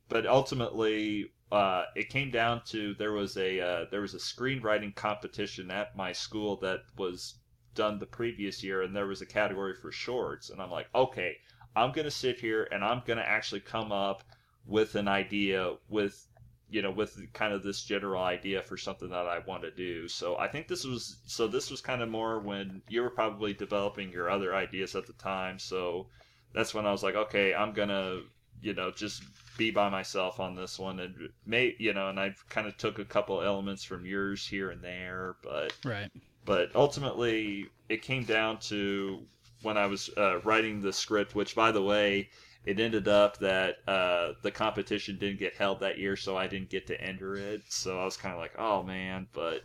S2: but ultimately uh, it came down to there was a uh, there was a screenwriting competition at my school that was done the previous year, and there was a category for shorts, and I'm like, okay, I'm gonna sit here and I'm gonna actually come up with an idea with you know with kind of this general idea for something that I want to do. So I think this was so this was kind of more when you were probably developing your other ideas at the time. So that's when I was like, okay, I'm gonna you know just be by myself on this one and may you know and I kind of took a couple elements from yours here and there, but
S1: right
S2: but ultimately, it came down to when I was uh, writing the script, which, by the way, it ended up that uh, the competition didn't get held that year, so I didn't get to enter it. So I was kind of like, oh man, but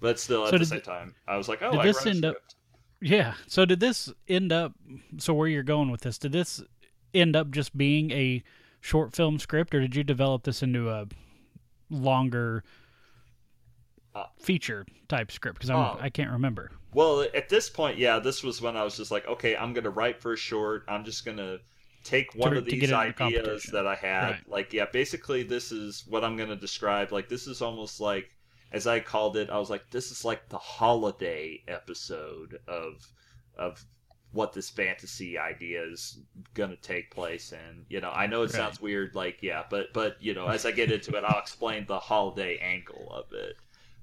S2: but still at so the same time, I was like, oh,
S1: did
S2: I
S1: this end up? Yeah. So did this end up? So where you're going with this? Did this end up just being a short film script, or did you develop this into a longer? uh, feature type script because uh, I can't remember.
S2: Well, at this point, yeah, this was when I was just like, okay, I'm gonna write for a short. I'm just gonna take one to, of these ideas that I had. Right. Like, yeah, basically, this is what I'm gonna describe. Like, this is almost like, as I called it, I was like, this is like the holiday episode of of what this fantasy idea is going to take place in. You know, I know it right. sounds weird, like yeah, but but you know, as I get into it, I'll explain the holiday angle of it.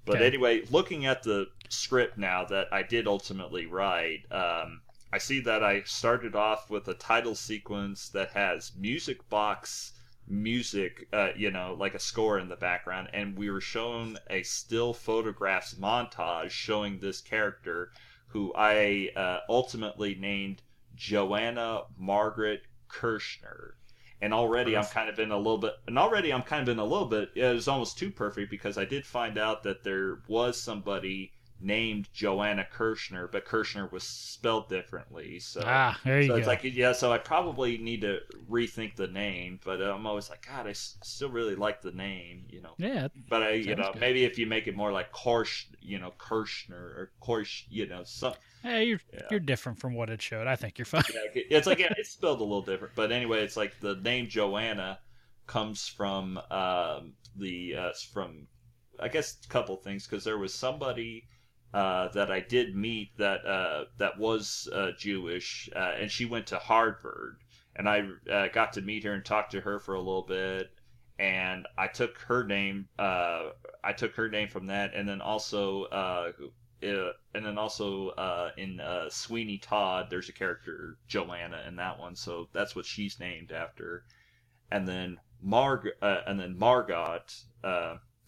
S2: But okay. anyway, looking at the script now that I did ultimately write, um, I see that I started off with a title sequence that has music box music, uh, you know, like a score in the background, and we were shown a still photographs montage showing this character who I uh, ultimately named Joanna Margaret Kirschner and already I'm kind of in a little bit, and already I'm kind of in a little bit. It was almost too perfect because I did find out that there was somebody named Joanna Kirshner, but Kirshner was spelled differently. So
S1: ah, there you
S2: so
S1: go.
S2: it's like yeah, so I probably need to rethink the name, but I'm always like, God, I s- still really like the name, you know.
S1: yeah,
S2: But I, you know,
S1: good.
S2: maybe if you make it more like Korsh, you know, Kirshner or Korsh, you know, some.
S1: hey, you're
S2: Yeah.
S1: you're different from what it showed. I think you're fine.
S2: Yeah, it's like yeah, it's spelled a little different, but anyway, it's like the name Joanna comes from um, the uh, from I guess a couple things because there was somebody uh, that I did meet that uh, that was uh, Jewish, uh, and she went to Harvard, and I uh, got to meet her and talk to her for a little bit, and I took her name. I took her name from that, and then also. And then also in Sweeney Todd, there's a character Joanna in that one, so that's what she's named after. And then Marg, and then Margot,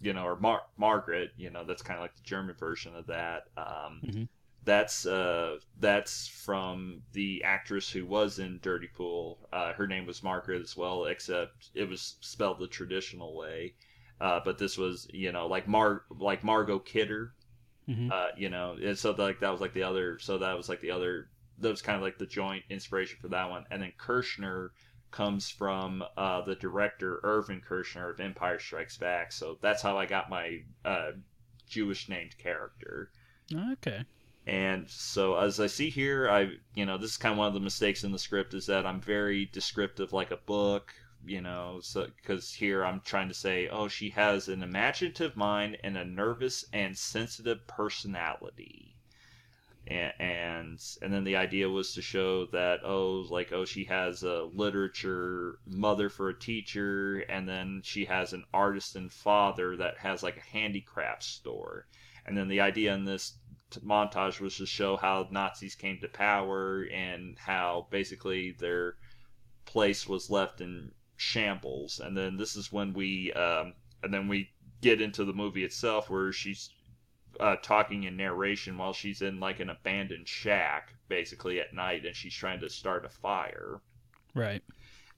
S2: you know, or Mar- Margaret, you know, that's kind of like the German version of that. Um,
S1: Mhm.
S2: That's uh, that's from the actress who was in Dirty Pool. Uh, her name was Margaret as well, except it was spelled the traditional way. Uh, but this was, you know, like Mar like Margot Kidder,
S1: Mhm.
S2: uh, you know, and so like that was like the other, so that was like the other, that was kind of like the joint inspiration for that one. And then Kirshner comes from uh, the director Irvin Kershner of Empire Strikes Back, so that's how I got my uh, Jewish named character.
S1: Okay.
S2: And so as I see here, I you know this is kind of one of the mistakes in the script is that I'm very descriptive like a book, you know, so because here I'm trying to say, oh, she has an imaginative mind and a nervous and sensitive personality. And, and then the idea was to show that oh like oh she has a literature mother for a teacher and then she has an artist and father that has like a handicraft store and then the idea in this montage was to show how Nazis came to power and how basically their place was left in shambles. And then this is when we, um, and then we get into the movie itself where she's uh, talking in narration while she's in like an abandoned shack, basically at night, and she's trying to start a fire
S1: Right.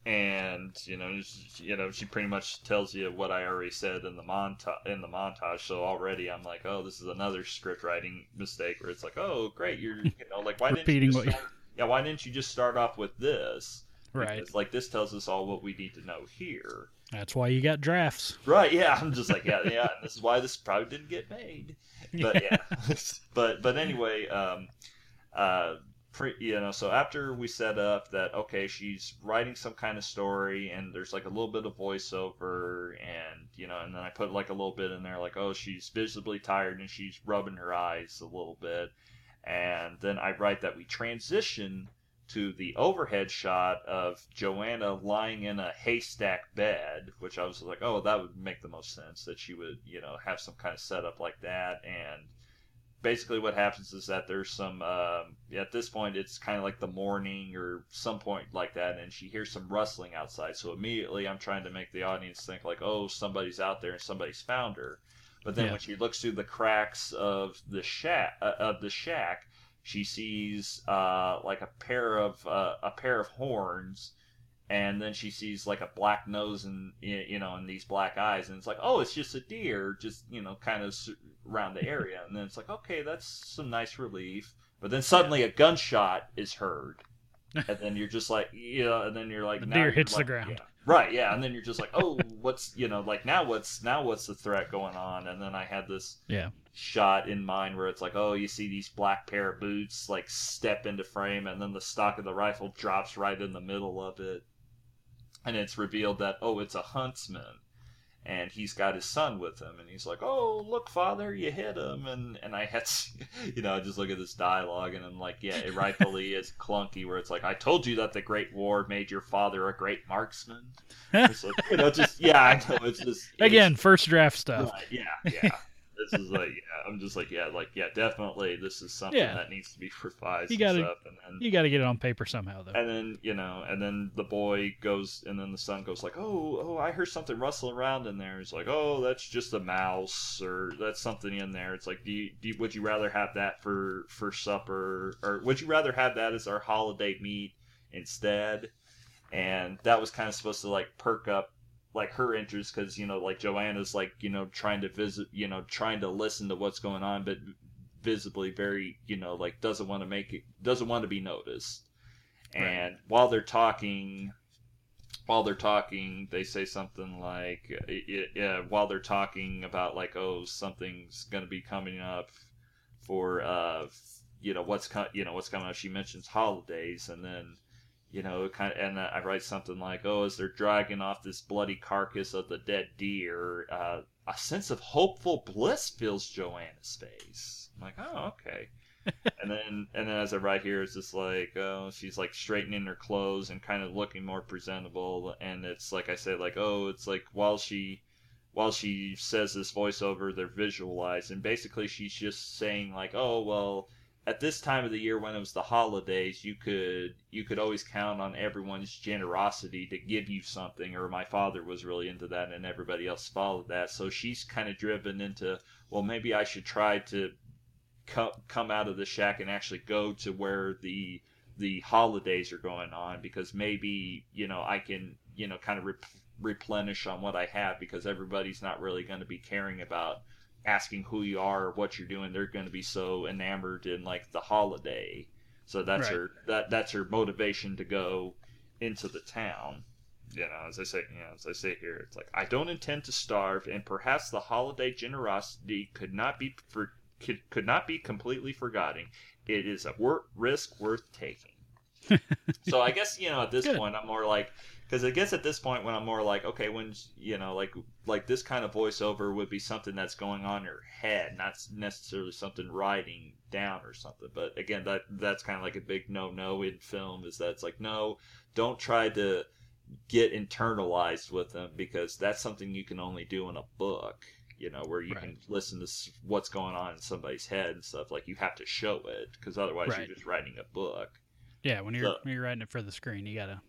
S2: and you know, you know, she pretty much tells you what I already said in the montage. In the montage, so already I'm like, oh, this is another script writing mistake where it's like, oh, great, you're, you know, like why
S1: Repeating
S2: didn't you
S1: you-
S2: just start, yeah, why didn't you just start off with this?
S1: Right.
S2: Because, like this tells us all what we need to know here.
S1: That's why you got drafts.
S2: Right? Yeah, I'm just like, yeah, yeah. and this is why this probably didn't get made. (laughs) But yeah, (laughs) but but anyway, um, uh, pre, you know, so after we set up that okay, she's writing some kind of story, and there's like a little bit of voiceover, and you know, and then I put like a little bit in there, like oh, she's visibly tired and she's rubbing her eyes a little bit, and then I write that we transition to the overhead shot of Joanna lying in a haystack bed, which I was like, oh, that would make the most sense that she would, you know, have some kind of setup like that. And basically, what happens is that there's some, um, at this point, it's kind of like the morning or some point like that, and she hears some rustling outside. So immediately, I'm trying to make the audience think, like, oh, somebody's out there and somebody's found her. But then
S1: Yeah.
S2: when she looks through the cracks of the shack, uh, of the shack, she sees uh, like a pair of uh, a pair of horns, and then she sees like a black nose and you know and these black eyes, and it's like, oh, it's just a deer, just you know, kind of around the area, and then it's like, okay, that's some nice relief. But then suddenly a gunshot is heard, and then you're just like, you know, and then you're like,
S1: The deer hits the ground.
S2: yeah. Right, yeah, and then you're just like, oh, what's you know, like now what's now what's the threat going on? And then I had this
S1: Yeah.
S2: shot in mind where it's like, oh, you see these black pair of boots like step into frame, and then the stock of the rifle drops right in the middle of it, and it's revealed that oh, it's a huntsman, and he's got his son with him, and he's like, oh, look, father, you hit him, and and I had, (laughs) you know, I just look at this dialogue, and I'm like, yeah, it rightfully is clunky, where it's like, I told you that the Great War made your father a great marksman. (laughs) It's like, you know, just yeah, I know, it's just it's-
S1: Again, first draft stuff.
S2: Yeah, yeah. This is like, yeah, I'm just like, yeah, like, yeah, definitely, this is something
S1: Yeah.
S2: that needs to be (laughs) revised.
S1: You
S2: and
S1: gotta-
S2: stuff, and then,
S1: You got to get it on paper somehow, though.
S2: and then you know, and then the boy goes, and then the son goes like, oh, oh, I heard something rustle around in there. It's like, oh, that's just a mouse, or that's something in there. It's like, do you, do you, would you rather have that for for supper, or would you rather have that as our holiday meat instead? And that was kind of supposed to like perk up like her interest because you know like Joanna's like you know trying to visit you know trying to listen to what's going on but visibly very you know like doesn't want to make it doesn't want to be noticed and right. while they're talking while they're talking they say something like yeah while they're talking about like oh something's going to be coming up for uh you know what's co- you know what's coming up she mentions holidays and then you know, kind of, and I write something like, "Oh, as they're dragging off this bloody carcass of the dead deer, uh, a sense of hopeful bliss fills Joanna's face." I'm like, "Oh, okay." (laughs) and then, and then as I write here, it's just like, oh, she's like straightening her clothes and kind of looking more presentable, and it's like I say, like, oh, it's like while she, while she says this voiceover, they're visualized, and Basically, she's just saying like, oh, well at this time of the year when it was the holidays you could you could always count on everyone's generosity to give you something or my father was really into that and everybody else followed that. So she's kind of driven into well maybe i should try to co- come out of the shack and actually go to where the the holidays are going on because maybe you know i can you know kind of rep- replenish on what i have because everybody's not really going to be caring about asking who you are or what you're doing. They're going to be so enamored in like the holiday. So that's right. her that that's her motivation to go into the town. You know, as I say, you know, as I say here, it's like I don't intend to starve, and perhaps the holiday generosity could not be for could, could not be completely forgotten. It is a wor- risk worth taking. (laughs) so I guess you know at this Good. point I'm more like because I guess at this point when I'm more like, okay, when you know, like like this kind of voiceover would be something that's going on in her head, not necessarily something writing down or something. But again, that that's kind of like a big no no in film is that it's like no, don't try to get internalized with them because that's something you can only do in a book. You know, where you right. can listen to what's going on in somebody's head and stuff. Like you have to show it because otherwise right. you're just writing a book.
S1: Yeah, when you're so, when you're writing it for the screen, you gotta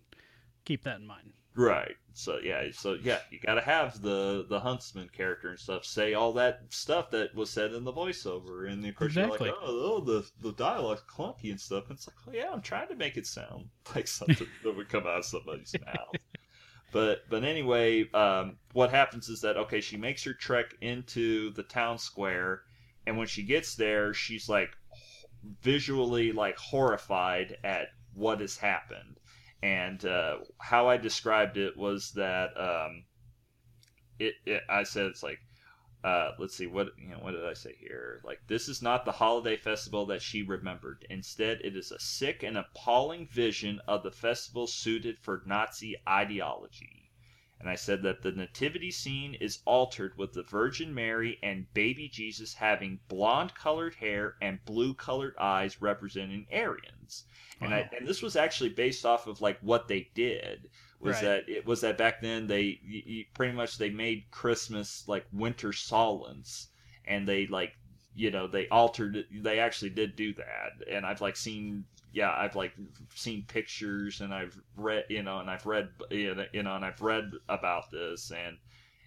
S1: keep that in mind.
S2: Right. So yeah, so yeah, you got to have the the huntsman character and stuff say all that stuff that was said in the voiceover, and of course exactly. you're like, oh, oh, the the dialogue's clunky and stuff. And it's like, oh, yeah, I'm trying to make it sound (laughs) like something that would come out of somebody's (laughs) mouth. But but anyway, um, what happens is that okay, she makes her trek into the town square, and when she gets there, she's like visually like horrified at what has happened and uh, how I described it was that um, it, it, I said it's like uh, let's see what you know what did I say here? Like this is not the holiday festival that she remembered. Instead it is a sick and appalling vision of the festival suited for Nazi ideology and I said that the nativity scene is altered with the Virgin Mary and baby Jesus having blonde colored hair and blue colored eyes representing Aryans and wow. I and this was actually based off of like what they did was right. that it was that back then they you, you, pretty much they made Christmas like winter solence and they like you know they altered it they actually did do that and I've like seen yeah I've like seen pictures and I've read you know and I've read you know and I've read about this and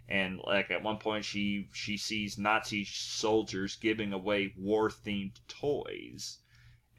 S2: and like at one point she she sees Nazi soldiers giving away war themed toys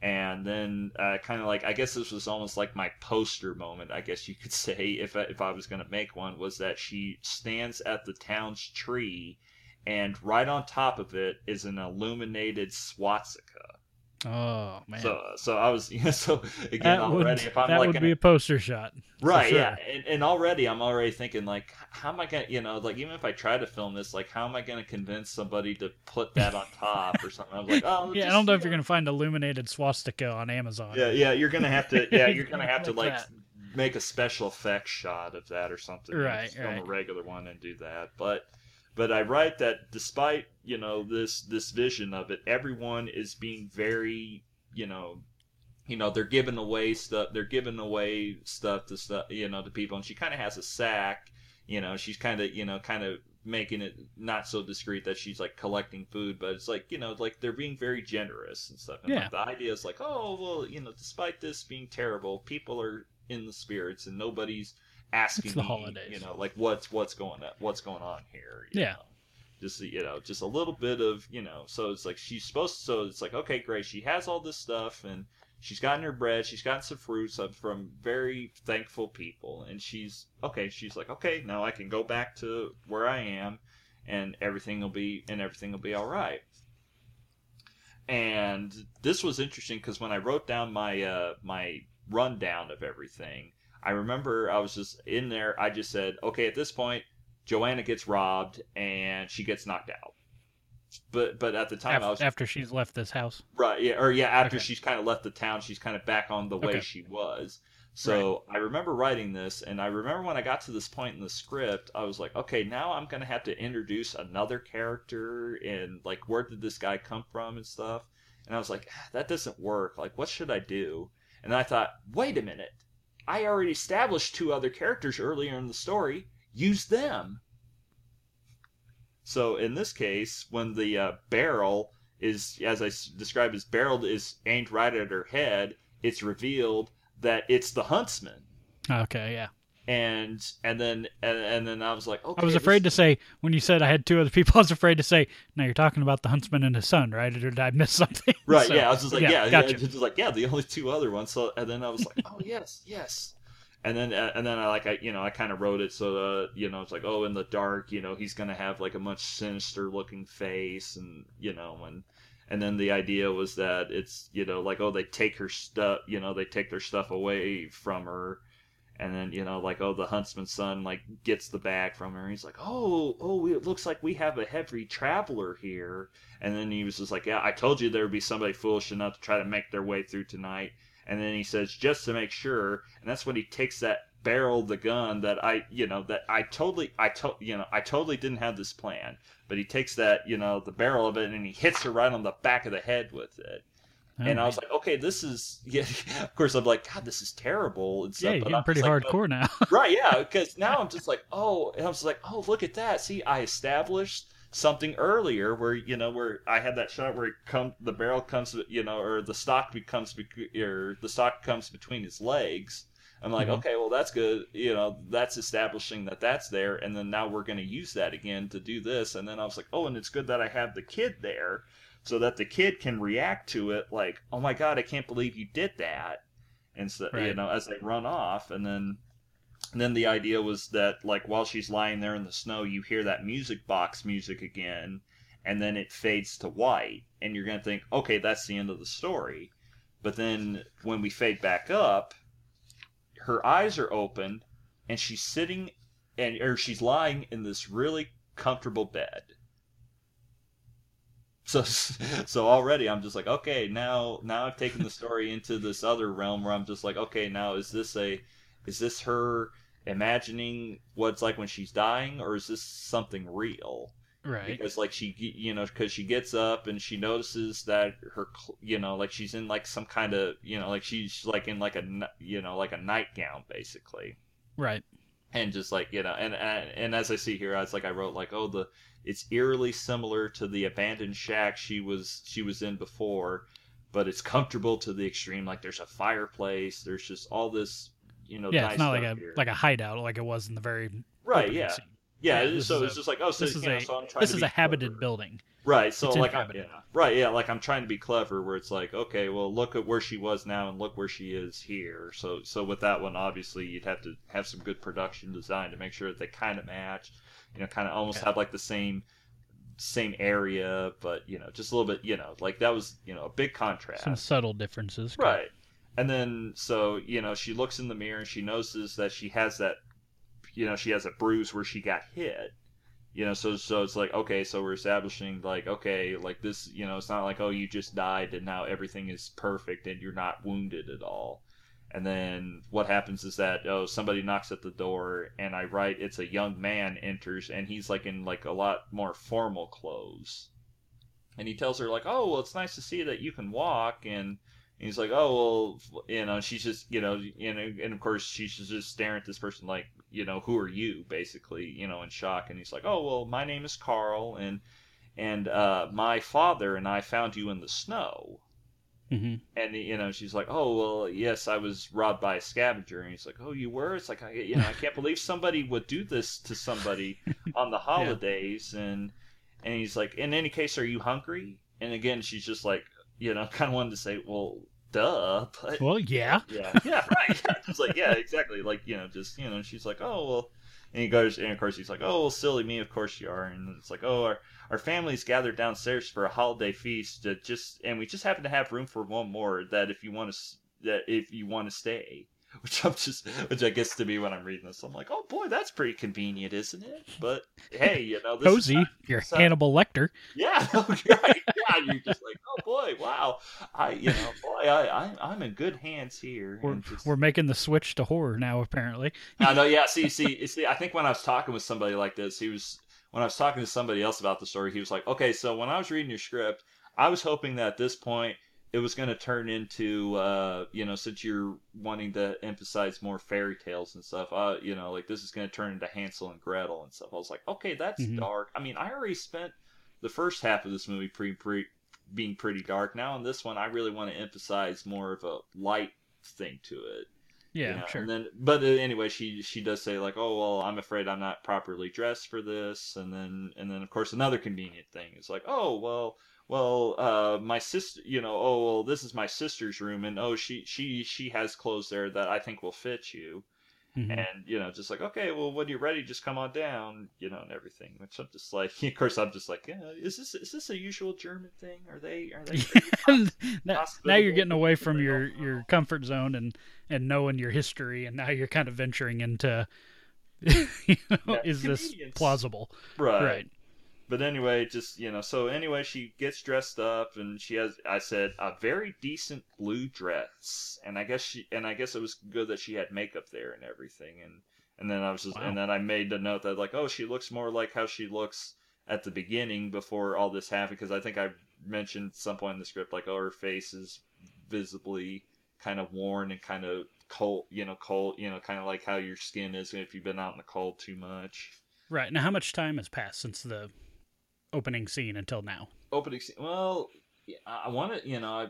S2: and then uh, kind of like I guess this was almost like my poster moment, I guess you could (laughs) say, if if I was going to make one, was that she stands at the town's tree, and right on top of it is an illuminated swastika.
S1: Oh man!
S2: So, so I was, (laughs) yeah. So again, that already,
S1: would,
S2: if I'm
S1: that
S2: like,
S1: would be a poster shot,
S2: right? Sure. Yeah, and, and, already I'm already thinking like, how am I gonna, you know, like even if I try to film this, like, how am I gonna convince somebody to put that on top or something? I was like, oh, (laughs)
S1: yeah,
S2: just,
S1: I don't know if you're gonna find illuminated swastika on Amazon.
S2: Yeah, yeah, you're gonna have to, (laughs) yeah, you're gonna have to like that. make a special effects shot of that or something,
S1: right?
S2: Film
S1: right.
S2: a regular one and do that, but but I write that despite you know this this vision of it, everyone is being very you know you know they're giving away stuff they're giving away stuff to stuff you know to people and she kind of has a sack you know she's kind of you know kind of making it not so discreet that she's like collecting food but it's like you know like they're being very generous and stuff and
S1: yeah.
S2: like, the idea is like oh well you know despite this being terrible people are in the spirits and nobody's asking
S1: it's the
S2: me,
S1: holidays.
S2: you know like what's what's going on what's going on here
S1: yeah.
S2: know? just you know just a little bit of you know so it's like she's supposed to, so it's like okay great she has all this stuff and she's gotten her bread she's gotten some fruits from very thankful people and she's okay she's like okay now i can go back to where i am and everything will be and everything will be all right. And this was interesting because when I wrote down my uh, my rundown of everything, I remember I was just in there. I just said, okay, at this point, Joanna gets robbed and she gets knocked out. But but at the time,
S1: after,
S2: I was
S1: after she's left this house.
S2: right, yeah, or yeah, after
S1: Okay.
S2: she's kind of left the town, she's kind of back on the way
S1: Okay.
S2: she was. So I remember writing this, and I remember when I got to this point in the script, I was like, okay, now I'm gonna have to introduce another character, and like, where did this guy come from and stuff. And I was like, ah, that doesn't work. Like, what should I do? And I thought, wait a minute, I already established two other characters earlier in the story. Use them. So in this case, when the uh, barrel is, as I described as barreled, is aimed right at her head, it's revealed that it's the huntsman.
S1: Okay, yeah.
S2: And and then and, and then I was like, okay.
S1: I was
S2: this-
S1: afraid to say when you said I had two other people. (laughs) I was afraid to say, "No, you're talking about the huntsman and his son, right? Or did I miss something?" (laughs)
S2: Right,
S1: So,
S2: yeah. I was just like, yeah, yeah.
S1: gotcha.
S2: Just like, yeah, the only two other ones. So, and then I was like, oh (laughs) yes, yes. And then, uh, and then I like, I you know, I kind of wrote it so that you know, it's like, oh, in the dark, you know, he's gonna have like a much sinister looking face, and you know, and and then the idea was that it's you know, like, oh, they take her stuff, you know, they take their stuff away from her. And then you know, like, oh, the huntsman's son like gets the bag from her. And he's like, oh, oh, it looks like we have a heavy traveler here. And then he was just like, Yeah, I told you there would be somebody foolish enough to try to make their way through tonight. And then he says, Just to make sure. And that's when he takes that barrel of the gun that I, you know, that I totally, I to, you know, I totally didn't have this plan. But he takes that, you know, the barrel of it and he hits her right on the back of the head with it.
S1: Oh,
S2: and I was like, okay, this is, (laughs) yeah, of course, I'm like, God, this is terrible. And
S1: yeah, you're pretty
S2: just like,
S1: hardcore now. (laughs)
S2: right yeah because now i'm just like oh and i was like oh look at that. See i established something earlier where you know where i had that shot where it come the barrel comes you know or the stock becomes or the stock comes between his legs. I'm like
S1: Mhm.
S2: okay well that's good. You know that's establishing that that's there and then now we're going to use that again to do this. And then i was like oh and it's good that i have the kid there so that the kid can react to it like oh my god i can't believe you did that. And so you know as they run off and then and then the idea was that like while she's lying there in the snow you hear that music box music again and then it fades to white and you're going to think okay that's the end of the story. But then when we fade back up her eyes are open and she's sitting and or she's lying in this really comfortable bed so so already I'm just like okay now now I've taken the story into this other realm where I'm just like okay now is this a is this her imagining what it's like when she's dying or is this something real
S1: right.
S2: because like she you know because she gets up and she notices that her you know like she's in like some kind of you know like she's like in like a you know like a nightgown basically
S1: Right.
S2: And just like you know and and, and as i see here i was like i wrote like oh the it's eerily similar to the abandoned shack she was she was in before but it's comfortable to the extreme like there's a fireplace there's just all this you know
S1: Yeah,
S2: nice
S1: it's not like a
S2: here.
S1: like a hideout like it was in the very
S2: right yeah
S1: scene.
S2: Yeah, so it's
S1: a-
S2: just like oh so,
S1: This is
S2: know,
S1: a
S2: so I'm trying
S1: this is a habited
S2: clever.
S1: building.
S2: Right. So
S1: It's
S2: like I'm, yeah. Right, yeah, like I'm trying to be clever where it's like, okay, well look at where she was now and look where she is here. So so with that one obviously you'd have to have some good production design to make sure that they kind of match, you know, kind of almost
S1: Yeah.
S2: have like the same same area, but you know, just a little bit, you know, like that was, you know, a big contrast.
S1: Some subtle differences.
S2: Right. And then so, you know, she looks in the mirror and she notices that she has that you know, she has a bruise where she got hit. You know, so so it's like, okay, so we're establishing like, okay, like this, you know, it's not like, oh, you just died and now everything is perfect and you're not wounded at all. And then what happens is that oh somebody knocks at the door and I write it's a young man enters and he's like in like a lot more formal clothes. And he tells her like, "Oh, well it's nice to see that you can walk." And he's like, "Oh, well, you know, she's just, you know, you know, and of course she's just staring at this person like, you know, who are you basically, you know, in shock. And he's like, "Oh, well, my name is Carl and and uh my father and I found you in the snow."
S1: hmm
S2: and you know she's like oh well yes i was robbed by a scavenger. And he's like oh you were? It's like I, you know i can't believe somebody would do this to somebody (laughs) on the holidays. And and he's like in any case are you hungry? And again she's just like you know (laughs) kind of wanted to say well duh but
S1: Well, yeah.
S2: yeah yeah right (laughs) it's like yeah exactly like you know just you know she's like oh well And he goes, and of course he's like, "Oh, well, silly me, of course you are." And it's like, "Oh, our our family's gathered downstairs for a holiday feast. That just and we just happen to have room for one more. That if you want to, that if you want to stay." (laughs) Which I'm just, which I guess to me when I'm reading this, I'm like, oh boy, that's pretty convenient, isn't it? But hey, you know, this is
S1: Cozy,
S2: not-
S1: you're
S2: so-
S1: Hannibal Lecter.
S2: yeah, (laughs) right. Yeah, you're just like, oh boy, wow. I, you know, boy, I, I I'm in good hands here.
S1: We're,
S2: just-
S1: we're making the switch to horror now, apparently.
S2: I know. Yeah. (laughs) See, see, see. I think when I was talking with somebody like this, he was when I was talking to somebody else about the story, he was like, okay, so when I was reading your script, I was hoping that at this point it was going to turn into, uh, you know, since you're wanting to emphasize more fairy tales and stuff, uh, you know, like this is going to turn into Hansel and Gretel and stuff. I was like, okay, that's
S1: Mhm.
S2: dark. I mean, I already spent the first half of this movie pre pre being pretty dark. Now in this one, I really want to emphasize more of a light thing to it.
S1: Yeah,
S2: you know,
S1: sure.
S2: And then, but uh, anyway, she she does say like, "Oh well, I'm afraid I'm not properly dressed for this." And then and then of course another convenient thing is like, "Oh well, well, uh, my sister, you know, oh well, this is my sister's room, and oh she she she has clothes there that I think will fit you."
S1: Mhm.
S2: And you know, just like, okay, well, when you're ready, just come on down, you know, and everything. Which I'm just like, (laughs) of course, I'm just like, yeah, is this is this a usual German thing? Are they are they? (laughs)
S1: now, now you're getting away from your, your comfort zone and, and knowing your history, and now you're kind of venturing into, (laughs) you know,
S2: Yeah,
S1: is this plausible?
S2: right.
S1: Right.
S2: But anyway, just you know, so anyway, she gets dressed up, and she has, I said, a very decent blue dress, and I guess she, and I guess it was good that she had makeup there and everything, and and then I was just,
S1: Wow.
S2: and then I made the note that like, oh, she looks more like how she looks at the beginning before all this happened, because I think I mentioned at some point in the script like, oh, her face is visibly kind of worn and kind of cold, you know, cold, you know, kind of like how your skin is if you've been out in the cold too much.
S1: Right. Now, how much time has passed since the opening scene until now?
S2: opening scene. Well, I want to, you know, I,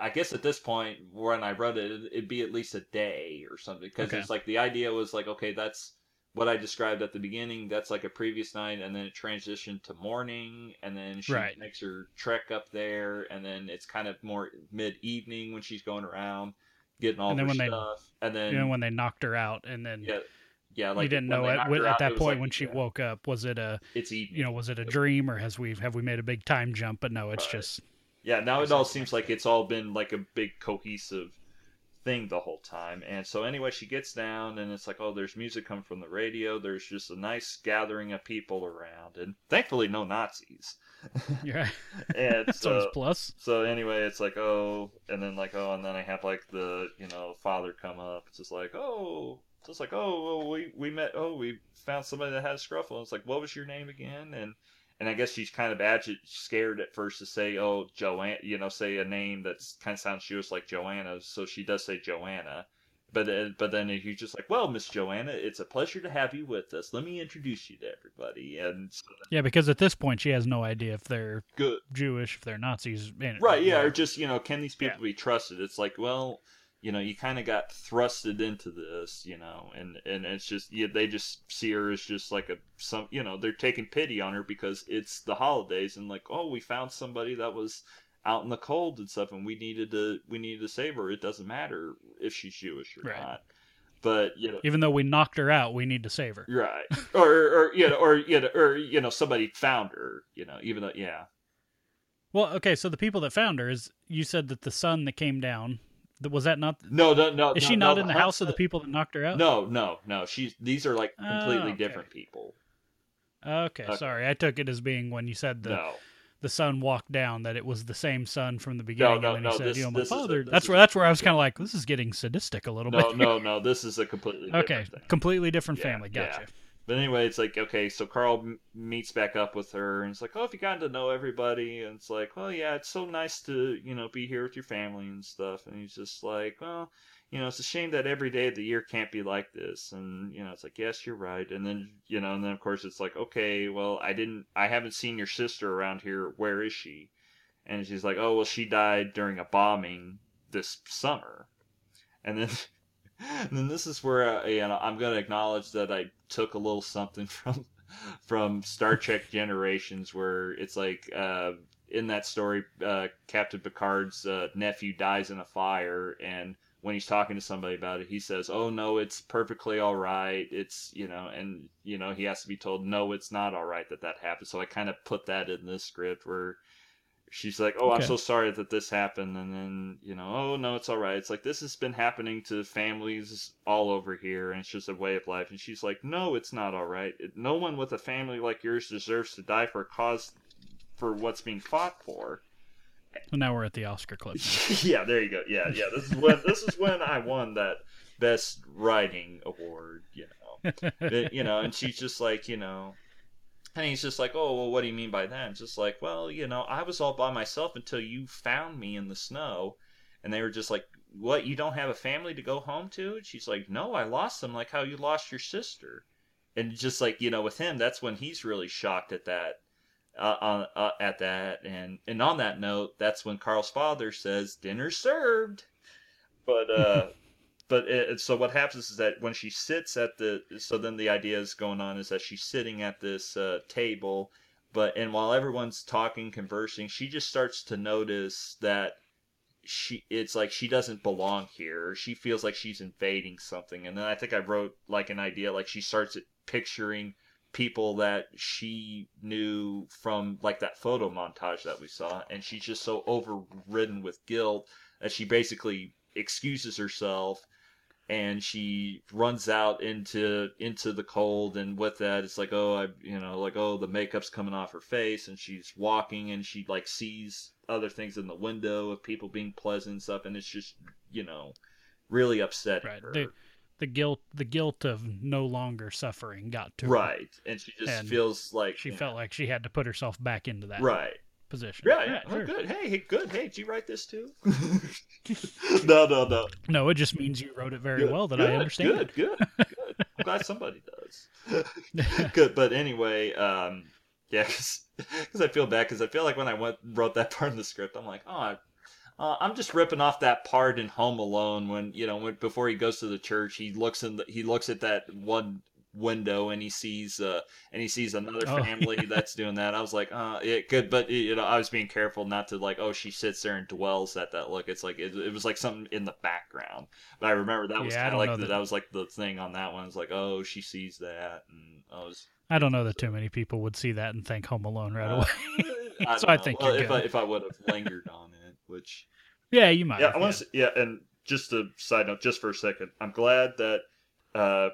S2: I guess at this point when I wrote it, it'd, be at least a day or something because
S1: Okay.
S2: it's like the idea was like, okay, that's what I described at the beginning. That's like a previous night, and then it transitioned to morning, and then she
S1: Right.
S2: makes her trek up there, and then it's kind of more mid evening when she's going around getting all
S1: And then
S2: her
S1: when they-
S2: stuff, and then
S1: You know, when they knocked her out, and then
S2: yeah. Yeah, like
S1: you didn't know it at that point
S2: like,
S1: when she
S2: yeah,
S1: woke up. Was it a
S2: It's evening.
S1: you know was it a dream or has we have we made a big time jump? But no, it's
S2: Right.
S1: just
S2: Yeah, now it all seems like it's all been like a big cohesive thing the whole time. And so anyway, she gets down and it's like, oh, there's music coming from the radio. There's just a nice gathering of people around, and thankfully no Nazis. (laughs)
S1: yeah.
S2: And (laughs)
S1: That's always
S2: so,
S1: plus.
S2: so anyway, it's like oh, and then like oh, and then I have like the you know father come up. It's just like oh, just like oh, well, we we met. Oh, we found somebody that had a scruffle. And it's like what was your name again? And and I guess she's kind of agi- scared at first to say, "Oh, Joanna," you know, say a name that kind of sounds Jewish like Joanna. So she does say Joanna, but uh, but then he's just like, "Well, Miss Joanna, it's a pleasure to have you with us. Let me introduce you to everybody." And so,
S1: Yeah, because at this point she has no idea if they're
S2: good,
S1: Jewish, if they're Nazis.
S2: right? Yeah,
S1: or-
S2: or just you know, can these people
S1: Yeah.
S2: be trusted? It's like, well, you know, you kind of got thrusted into this, you know, and and it's just yeah, they just see her as just like a some, you know, they're taking pity on her because it's the holidays and like, oh, we found somebody that was out in the cold and stuff, and we needed to we needed to save her. It doesn't matter if she's Jewish or
S1: Right.
S2: not, but you know.
S1: Even though we knocked her out, we need to save her.
S2: Right, or, or you know, or you know, or you know, somebody found her. You know, even though, yeah,
S1: Well, okay, so the people that found her is you said that the sun that came down was that not
S2: no, no, no.
S1: is
S2: no,
S1: she
S2: no,
S1: not in the house of the people that knocked her out?
S2: No, no, no. She's these are like completely
S1: Oh, okay.
S2: different people.
S1: Okay,
S2: Okay.
S1: sorry. I took it as being when you said the
S2: no,
S1: the son walked down that it was the same son from the beginning.
S2: no,
S1: and then
S2: no,
S1: you said,
S2: this-
S1: you know, my
S2: is a-
S1: father. that's
S2: is
S1: where that's where I was kind of like, this is getting sadistic a little
S2: no,
S1: bit.
S2: no, no. No. This is a completely (laughs) different
S1: okay, completely different
S2: Yeah,
S1: family.
S2: yeah. But anyway, it's like okay, so Carl m- meets back up with her, and it's like, oh, if you gotten to know everybody, and it's like, well, yeah, it's so nice to you know be here with your family and stuff, and he's just like, well, you know, it's a shame that every day of the year can't be like this, and you know, it's like, yes, you're right, and then you know, and then of course it's like, okay, well, I didn't, I haven't seen your sister around here. Where is she? And she's like, oh, well, she died during a bombing this summer, and then. (laughs) And (laughs) then this is where uh, you know, I'm going to acknowledge that I took a little something (laughs) from from Star Trek Generations, where it's like uh, in that story, uh, Captain Picard's uh, nephew dies in a fire, and when he's talking to somebody about it, he says, "Oh no, it's perfectly all right. It's you know," and you know he has to be told, "No, it's not all right that that happened." So I kind of put that in this script where she's like, "Oh, I'm so sorry that this happened," and then you know, "Oh no, it's all right." It's like this has been happening to families all over here, and it's just a way of life. And she's like, "No, it's not all right. It- No one with a family like yours deserves to die for a cause for what's being fought for."
S1: Well, now we're at the Oscar clip. (laughs)
S2: yeah, there you go. Yeah, yeah. This is when this is when I won that best writing award. You know, (laughs) you know, and she's just like, you know, and he's just like, oh, well, what do you mean by that? Just like, well, you know, I was all by myself until you found me in the snow, and they were just like, what? You don't have a family to go home to? And she's like, no, I lost them, like how you lost your sister. And just like you know, with him, that's when he's really shocked at that uh, on, uh, at that, and and on that note, that's when Carl's father says, "Dinner served." But uh, (laughs) but it, so what happens is that when she sits at the, so then the idea is going on is that she's sitting at this uh, table, but and while everyone's talking, conversing, she just starts to notice that she it's like she doesn't belong here. She feels like she's invading something, and then I think I wrote like an idea like she starts picturing people that she knew from like that photo montage that we saw and she's just so overridden with guilt that she basically excuses herself and she runs out into into the cold and with that it's like oh i you know like oh the makeup's coming off her face and she's walking and she like sees other things in the window of people being pleasant and stuff and it's just you know really upsetting
S1: Right.
S2: her.
S1: The, the guilt the guilt of no longer suffering got to her.
S2: right. And she just
S1: And
S2: feels like
S1: She felt like she had to put herself back into that.
S2: Right
S1: position.
S2: Yeah, yeah. Oh,
S1: sure.
S2: good. Hey, hey, good. Hey, did you write this too? (laughs) (laughs) no, no, no.
S1: No, it just means you wrote it very
S2: Good,
S1: well that
S2: good,
S1: I understand.
S2: Good, good, good. (laughs) I'm glad somebody does. good, but anyway, um, yeah, because I feel bad because I feel like when I went wrote that part in the script, I'm like, oh, I, uh, I'm just ripping off that part in Home Alone when you know when before he goes to the church, he looks in the, he looks at that one window and he sees uh and he sees another
S1: Oh, (laughs)
S2: family that's doing that i was like uh it could but you know i was being careful not to like oh she sits there and dwells at that look it's like it, it was like something in the background but i remember that was
S1: Yeah,
S2: kind of like the,
S1: that-
S2: that was like the thing on that one it's like oh she sees that and i was
S1: I don't know that too many people would see that and think Home Alone right away. (laughs)
S2: I
S1: So
S2: don't
S1: I think
S2: well, if I, if I would have lingered on it which
S1: yeah, you might.
S2: yeah,
S1: have,
S2: I want to. Yeah, and just a side note, just for a second, I'm glad that uh,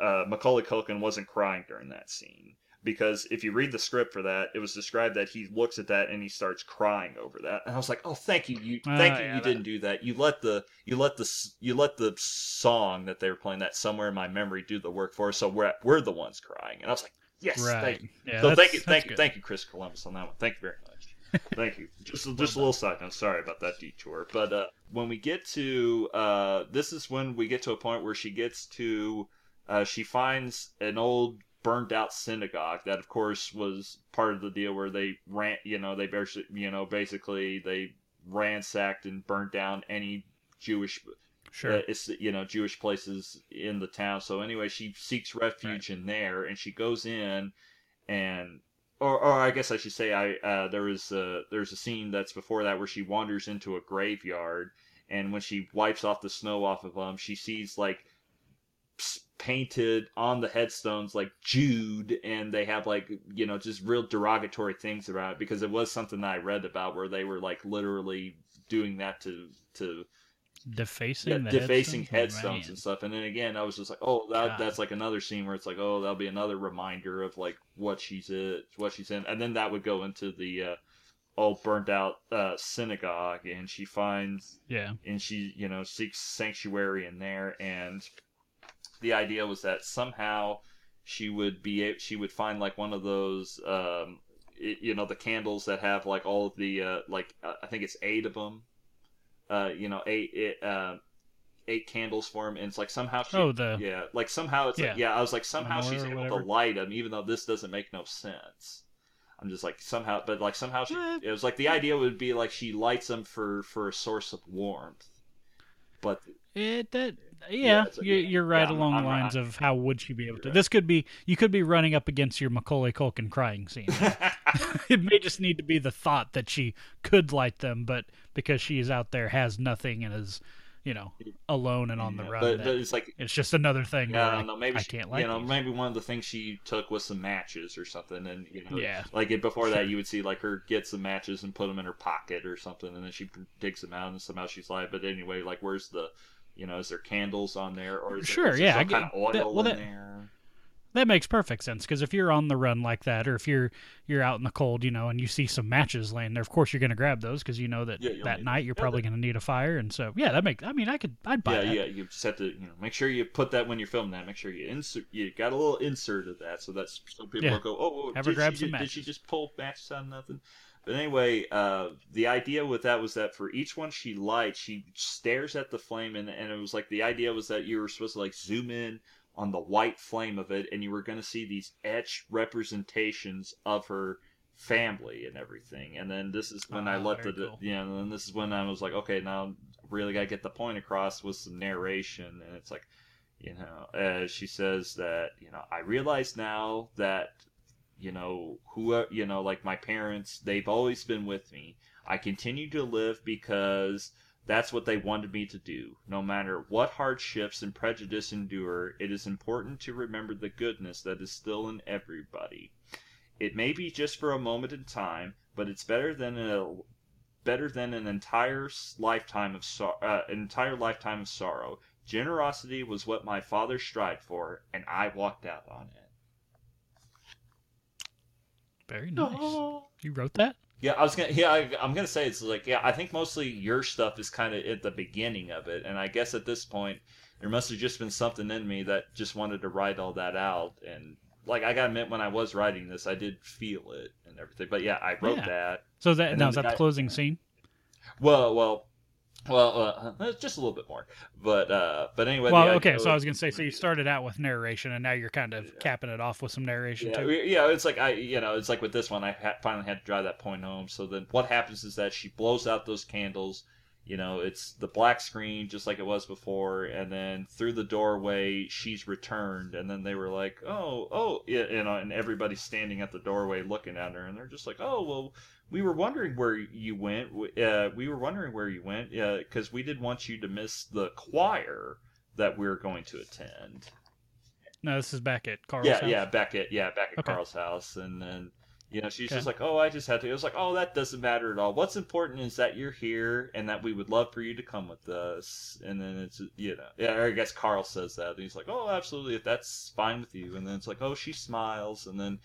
S2: uh, Macaulay Culkin wasn't crying during that scene because if you read the script for that, it was described that he looks at that and he starts crying over that, and I was like, oh, thank you, you,
S1: Ah,
S2: thank you,
S1: yeah,
S2: you
S1: that-
S2: didn't do that. You let the, you let the, you let the song that they were playing that somewhere in my memory do the work for us, so we're we're the ones crying, and I was like, yes,
S1: Right.
S2: thank you.
S1: Yeah,
S2: so thank you, thank you, thank you, Chris Columbus on that one. Thank you very much. (laughs) Thank you. Just just a little side note. Sorry about that detour. But uh, when we get to uh, this is when we get to a point where she gets to uh, she finds an old burned out synagogue that of course was part of the deal where they ran you know they basically you know basically they ransacked and burned down any Jewish
S1: Sure.
S2: uh, it's you know Jewish places in the town. So anyway, she seeks refuge in there, and she goes in, and or or I guess I should say I uh, there was a, there's a scene that's before that where she wanders into a graveyard, and when she wipes off the snow off of them, she sees like painted on the headstones like Jude, and they have like you know just real derogatory things about it because it was something that I read about where they were like literally doing that to to
S1: defacing
S2: yeah,
S1: the
S2: defacing
S1: headstones,
S2: headstones and stuff. And then again, I was just like, oh, that
S1: God.
S2: that's like another scene where it's like, oh, that'll be another reminder of like what she's in, what she's in, and then that would go into the uh, all burnt out uh, synagogue, and she finds
S1: Yeah.
S2: and she you know seeks sanctuary in there, and the idea was that somehow she would be she would find like one of those um you know the candles that have like all of the uh, like uh, I think it's eight of them uh you know eight it, uh, eight candles for him and it's like somehow she
S1: Oh, the
S2: yeah like somehow it's
S1: Yeah.
S2: like yeah. I was like somehow she's able to light them even though this doesn't make no sense. I'm just like somehow but like somehow she it was like the idea would be like she lights them for for a source of warmth. But
S1: It that
S2: Yeah,
S1: yeah,
S2: it's a-
S1: you,
S2: yeah.
S1: you're right
S2: Yeah, I'm-
S1: along the
S2: I'm-
S1: lines of how would she be able to.
S2: Right.
S1: This could be you could be running up against your Macaulay Culkin crying scene. (laughs) (laughs) it may just need to be the thought that she could light them, but because she is out there has nothing and is you know alone and on the run.
S2: But, but it's like
S1: it's just another thing.
S2: Yeah, I don't know. Maybe
S1: I
S2: she-
S1: can't like
S2: you know,
S1: these.
S2: maybe one of the things she took was some matches or something, and you know,
S1: Yeah.
S2: like it- before that, you would see like her get some matches and put them in her pocket or something, and then she digs them out, and somehow she's like, but anyway, like where's the, you know, is there candles on there or is
S1: Sure,
S2: there, is
S1: yeah, I
S2: some
S1: get-
S2: kind of oil
S1: that- well,
S2: in
S1: that-
S2: there?
S1: That makes perfect sense because if you're on the run like that, or if you're you're out in the cold, you know, and you see some matches laying there, of course you're going to grab those because you know that
S2: Yeah,
S1: that night you're probably going to need a fire, and so yeah, that makes. I mean, I could, I'd buy
S2: Yeah,
S1: that.
S2: yeah, you just have to, you know, make sure you put that when you're filming that. Make sure you insert, you got a little insert of that, so that's so people don't go, oh, oh did,
S1: grab
S2: she,
S1: some
S2: ju- did she just pull matches out of nothing? But anyway, uh, the idea with that was that for each one she lights, she stares at the flame, and, and it was like the idea was that you were supposed to like zoom in on the white flame of it, and you were going to see these etched representations of her family and everything. And then this is when I
S1: Ah,
S2: let the,
S1: cool.
S2: yeah, and then this is when I was like, okay, now really got to get the point across with some narration, and it's like, you know, uh, she says that you know I realize now that you know who you know like my parents they've always been with me. I continue to live because that's what they wanted me to do. No matter what hardships and prejudice endure, it is important to remember the goodness that is still in everybody. It may be just for a moment in time, but it's better than a better than an entire lifetime of sor- uh, an entire lifetime of sorrow. Generosity was what my father strived for, and I walked out on it.
S1: Very nice. You wrote that?
S2: Yeah, I was gonna. Yeah, I, I'm gonna say it's like yeah. I think mostly your stuff is kind of at the beginning of it, and I guess at this point there must have just been something in me that just wanted to write all that out. And like I gotta admit, when I was writing this, I did feel it and everything. But yeah, I wrote
S1: Yeah.
S2: that.
S1: So that
S2: And
S1: now
S2: then
S1: is
S2: the
S1: that
S2: guy-
S1: the closing scene?
S2: Well, well, well, uh, just a little bit more. But uh, but anyway.
S1: well, okay.
S2: idea
S1: So I was gonna say, so you started out with narration, and now you're kind of
S2: Yeah.
S1: capping it off with some narration
S2: Yeah,
S1: too.
S2: yeah, it's like I, you know, it's like with this one, I ha- finally had to drive that point home. So then, what happens is that she blows out those candles. You know, it's the black screen just like it was before, and then through the doorway, she's returned, and then they were like, "Oh, oh," you know, and everybody's standing at the doorway looking at her, and they're just like, "Oh, well." We were wondering where you went. Uh, we were wondering where you went because we didn't want you to miss the choir that we are going to attend.
S1: No, this is back at Carl's
S2: Yeah,
S1: house.
S2: yeah, back at yeah, back at
S1: Okay.
S2: Carl's house, and then you know she's
S1: Okay.
S2: just like, oh, I just had to. It was like, oh, that doesn't matter at all. What's important is that you're here, and that we would love for you to come with us. And then it's you know, yeah, I guess Carl says that, and he's like, oh, absolutely, if that's fine with you. And then it's like, oh, she smiles, and then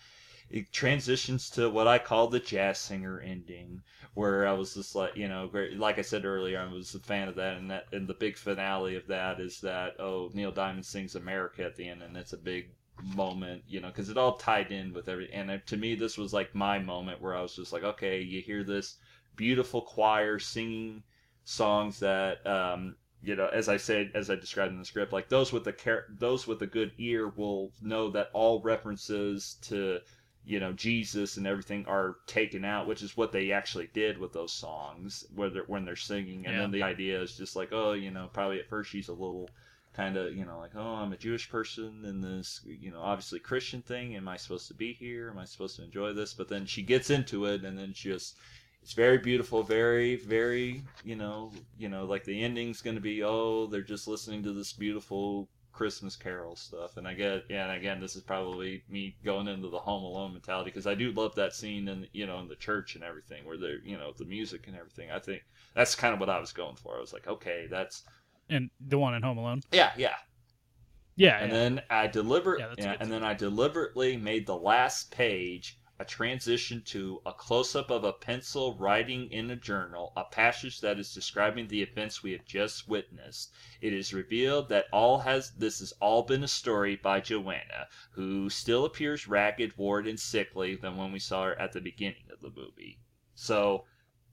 S2: it transitions to what I call the jazz singer ending, where I was just like, you know, like I said earlier, I was a fan of that, and that, and the big finale of that is that oh, Neil Diamond sings "America" at the end, and it's a big moment, you know, because it all tied in with every. And to me, this was like my moment where I was just like, okay, you hear this beautiful choir singing songs that um, you know, as I said, as I described in the script, like those with the car- those with a good ear will know that all references to you know Jesus and everything are taken out, which is what they actually did with those songs, where they're, when they're singing. And
S1: Yeah.
S2: then the idea is just like, oh, you know, probably at first she's a little kind of, you know, like, oh, I'm a Jewish person in this, you know, obviously Christian thing. Am I supposed to be here? Am I supposed to enjoy this? But then she gets into it, and then she just it's very beautiful, very, very, you know, you know, like the ending's going to be, oh, they're just listening to this beautiful Christmas Carol stuff, and I get, yeah, and again, this is probably me going into the Home Alone mentality because I do love that scene in, you know, in the church and everything where they're, you know, the music and everything. I think that's kind of what I was going for. I was like, okay, that's,
S1: And the one in Home Alone.
S2: yeah, yeah,
S1: Yeah,
S2: and
S1: yeah.
S2: then I deliver,
S1: Yeah,
S2: yeah, and then I deliberately made the last page a transition to a close up of a pencil writing in a journal, a passage that is describing the events we have just witnessed. It is revealed that all has this has all been a story by Joanna, who still appears ragged, worn, and sickly than when we saw her at the beginning of the movie. So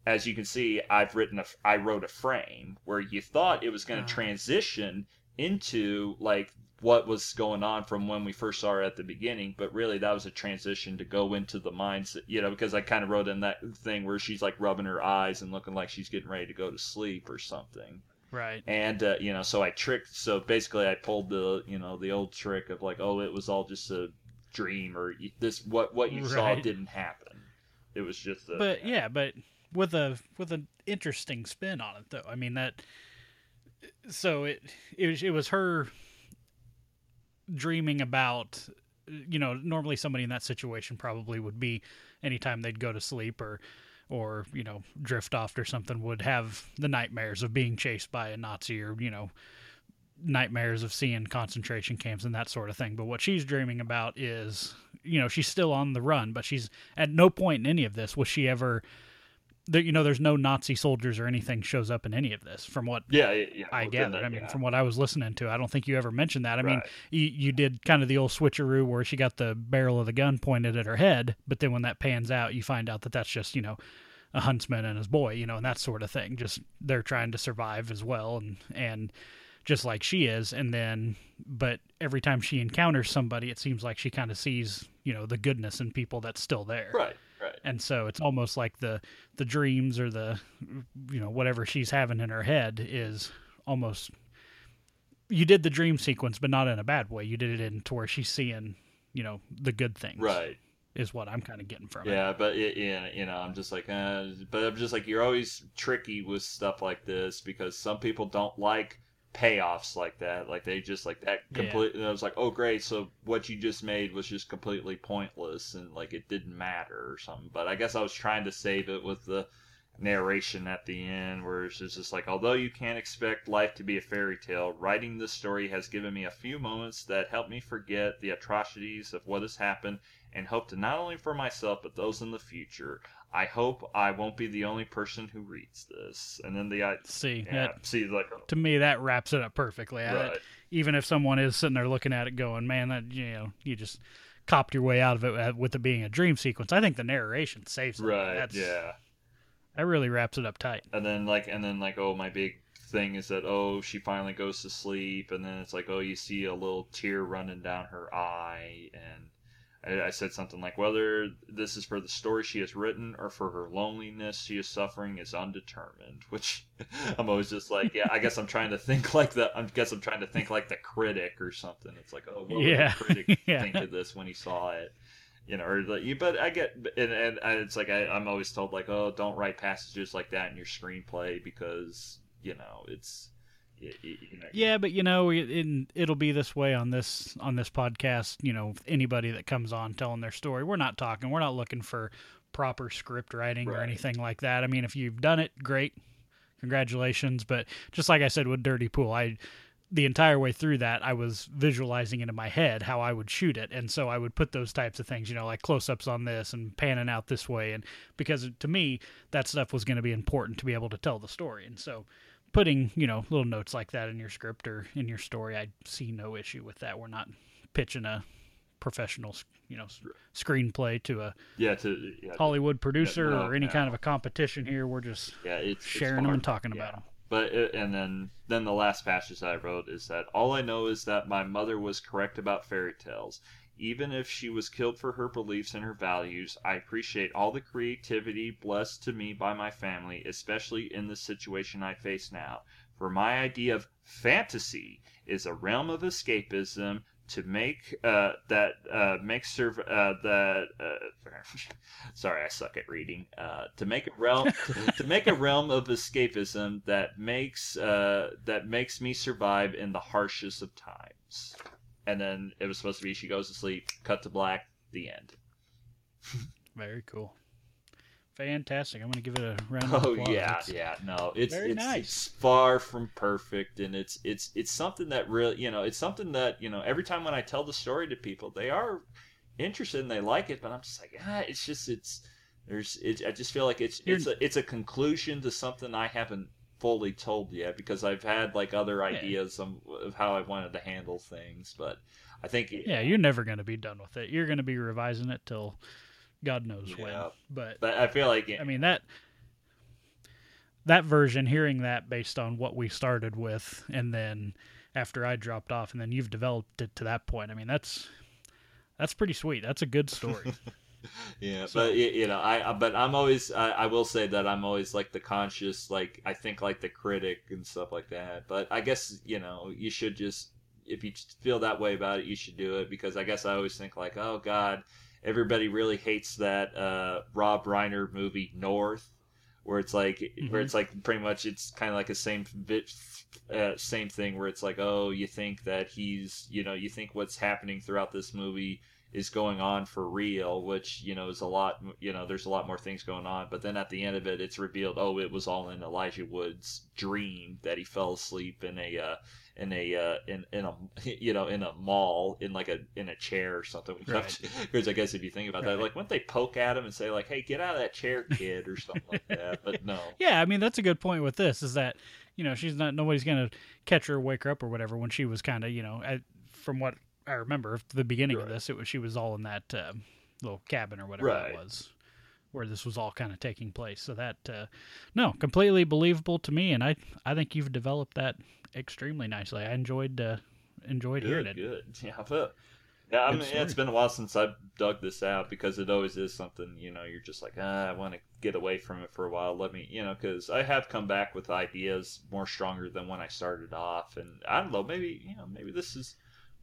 S2: as you can see, I've written a, I wrote a frame where you thought it was going to
S1: Ah.
S2: transition into like what was going on from when we first saw her at the beginning, but really that was a transition to go into the mindset, you know, because I kind of wrote in that thing where she's like rubbing her eyes and looking like she's getting ready to go to sleep or something.
S1: right.
S2: And uh, you know, so I tricked. So basically, I pulled the you know the old trick of like, oh, it was all just a dream, or this what what you saw didn't happen. It was just a
S1: But yeah, but with a with an interesting spin on it though. I mean that so it it was, it was her dreaming about you know normally somebody in that situation probably would be anytime they'd go to sleep or or you know drift off or something would have the nightmares of being chased by a Nazi or you know nightmares of seeing concentration camps and that sort of thing. But what she's dreaming about is you know she's still on the run, but she's at no point in any of this was she ever there, you know, there's no Nazi soldiers or anything shows up in any of this. From what
S2: yeah, yeah
S1: I gathered,
S2: that,
S1: I mean,
S2: yeah.
S1: from what I was listening to, I don't think you ever mentioned that. I mean, you, you did kind of the old switcheroo where she got the barrel of the gun pointed at her head, but then when that pans out, you find out that that's just you know a huntsman and his boy, you know, and that sort of thing. Just they're trying to survive as well, and and just like she is, and then but every time she encounters somebody, it seems like she kind of sees you know the goodness in people that's still there
S2: right, right.
S1: And so it's almost like the the dreams or the you know whatever she's having in her head is almost you did the dream sequence but not in a bad way you did it in to where she's seeing you know the good things
S2: Right.
S1: is what i'm kind of getting from it
S2: Yeah, but it, yeah, you know, I'm just like, uh, but I'm just like, you're always tricky with stuff like this because some people don't like payoffs like that. Like they just like that
S1: Yeah.
S2: completely. I was like, oh great, so what you just made was just completely pointless and like it didn't matter or something. But I guess I was trying to save it with the narration at the end where it's just like although you can't expect life to be a fairy tale writing this story has given me a few moments that help me forget the atrocities of what has happened and hope to not only for myself but those in the future. I hope I won't be the only person who reads this. And then the I
S1: see
S2: yeah,
S1: that
S2: see like
S1: to me that wraps it up perfectly I-
S2: right,
S1: even if someone is sitting there looking at it going man that you know you just copped your way out of it uh, with it being a dream sequence i think the narration saves it
S2: right,
S1: That's,
S2: yeah.
S1: that really wraps it up tight
S2: And then like and then like oh my big thing is that oh she finally goes to sleep and then it's like oh you see a little tear running down her eye and I, I said something like whether this is for the story she has written or for her loneliness she is suffering is undetermined (laughs) which i'm always just like yeah i guess i'm trying to think like the i guess i'm trying to think like the critic or something it's like oh what
S1: Yeah.
S2: would the critic (laughs)
S1: Yeah.
S2: think of this when he saw it you know, or like you. But I get, and, and, and it's like I, I'm always told like, oh, don't write passages like that in your screenplay because you know it's, y y- you know,
S1: Yeah, but you know, it, it'll be this way on this on this podcast. You know, anybody that comes on telling their story, we're not talking. We're not looking for proper script writing or anything like that. I mean, if you've done it, great, congratulations. But just like I said with Dirty Pool, I the entire way through that I was visualizing it in my head how I would shoot it, and so I would put those types of things, you know, like close ups on this and panning out this way, and because to me that stuff was going to be important to be able to tell the story, and so putting you know little notes like that in your script or in your story i see no issue with that we're not pitching a professional you know screenplay to a
S2: yeah, to yeah,
S1: hollywood producer
S2: no,
S1: or any
S2: no.
S1: kind of a competition here we're just
S2: yeah, it's it's
S1: sharing them and talking
S2: Yeah.
S1: about them
S2: But it, and then then the last passage that I wrote is that all I know is that my mother was correct about fairy tales. Even if she was killed for her beliefs and her values, I appreciate all the creativity blessed to me by my family, especially in the situation I face now. For my idea of fantasy is a realm of escapism to make uh, that uh, makes serv- uh, that uh, (laughs) sorry I suck at reading uh, to make a realm (laughs) to make a realm of escapism that makes uh, that makes me survive in the harshest of times. And then it was supposed to be she goes to sleep, cut to black, the end.
S1: very cool fantastic i'm going to give it a round of
S2: Oh
S1: applause.
S2: Oh yeah,
S1: It's-
S2: yeah. No, it's
S1: Very
S2: it's,
S1: nice.
S2: it's far from perfect, and it's it's it's something that really you know it's something that you know every time when I tell the story to people, they are interested and they like it, but I'm just like ah, it's just it's there's it, I just feel like it's
S1: You're-
S2: it's a it's a conclusion to something I haven't fully told yet because I've had like other ideas of, of how I wanted to handle things, but I think
S1: yeah you're never going to be done with it you're going to be revising it till god knows when but
S2: but I feel like
S1: I mean that that version, hearing that based on what we started with, and then after I dropped off, and then you've developed it to that point. I mean, that's that's pretty sweet. That's a good story. (laughs) (laughs)
S2: Yeah,
S1: So-
S2: but y- you know, I I- but I'm always I, I will say that I'm always like the conscious, like I think like the critic and stuff like that. But I guess you know you should just if you feel that way about it, you should do it because I guess I always think like, oh God, everybody really hates that uh, Rob Reiner movie North, where it's like mm-hmm. where it's like pretty much it's kind of like a same bit uh, same thing where it's like oh you think that he's you know you think what's happening throughout this movie is going on for real which you know is a lot you know there's a lot more things going on but then at the end of it it's revealed oh it was all in elijah wood's dream that he fell asleep in a uh, in a uh, in in a (laughs) you know in a mall in like a in a chair or something. (laughs) Because right. I guess if you think about right. that, like wouldn't they poke at him and say like, "Hey, get out of that chair, kid," or something like that? But no. (laughs)
S1: Yeah, I mean that's a good point with this is that you know she's not nobody's gonna catch her, wake her up, or whatever when she was kind of you know at, from what I remember the beginning right. of this, it was she was all in that uh, little cabin or whatever it was where this was all kind of taking place. So that uh, no, completely believable to me, and I I think you've developed that extremely nicely. I enjoyed uh, enjoyed
S2: good,
S1: hearing it.
S2: Good, (laughs) yeah, but yeah. I mean, it's been a while since I've dug this out because it always is something you know. You're just like, ah, I want to get away from it for a while. Let me, you know, because I have come back with ideas more stronger than when I started off, and I don't know, maybe you know, maybe this is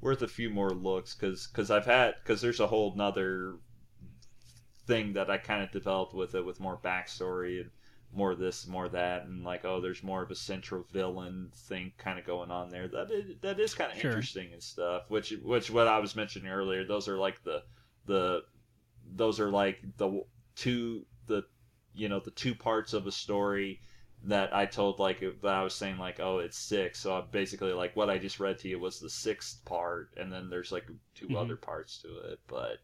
S2: worth a few more looks because because I've had because there's a whole nother thing that I kind of developed with it with more backstory and more this, more that, and like oh, there's more of a central villain thing kind of going on there. That is that is kind of sure. interesting and stuff. Which which what I was mentioning earlier, those are like the the those are like the two the you know the two parts of a story that I told like that I was saying like oh it's six so I basically like what I just read to you was the sixth part and then there's like 2 mm-hmm. other parts to it but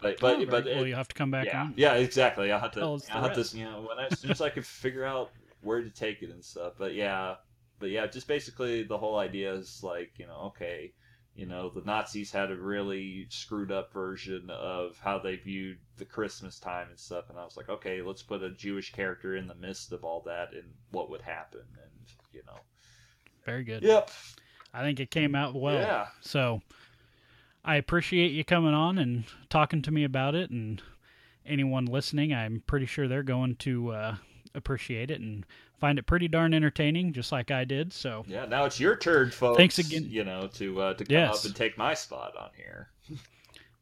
S2: but but
S1: oh,
S2: but
S1: well, you have to come back
S2: yeah,
S1: on.
S2: Yeah, exactly. I have to. I have to. You know, when I, as soon as I could figure out where to take it and stuff. But yeah, but yeah, just basically the whole idea is like you know, okay, you know, the Nazis had a really screwed up version of how they viewed the Christmas time and stuff, and I was like, okay, let's put a Jewish character in the midst of all that, and what would happen, and you know.
S1: Very good.
S2: Yep.
S1: I think it came out well.
S2: Yeah.
S1: So I appreciate you coming on and talking to me about it. And anyone listening, I'm pretty sure they're going to uh, appreciate it and find it pretty darn entertaining, just like I did. So
S2: yeah, now it's your turn, folks.
S1: Thanks again.
S2: You know to uh, to come yes. up and take my spot on here.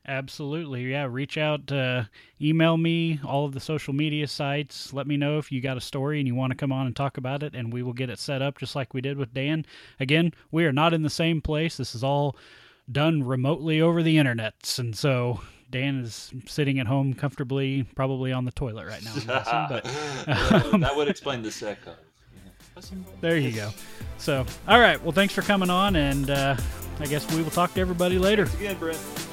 S1: Absolutely, yeah. Reach out, uh, email me, all of the social media sites. Let me know if you got a story and you want to come on and talk about it, and we will get it set up just like we did with Dan. Again, we are not in the same place. This is all done remotely over the internets, and so Dan is sitting at home comfortably, probably on the toilet right now. (laughs) Guessing,
S2: but um, that would explain the second.
S1: There you go. So, all right. Well, thanks for coming on, and uh, I guess we will talk to everybody later.
S2: Thanks again, Brent.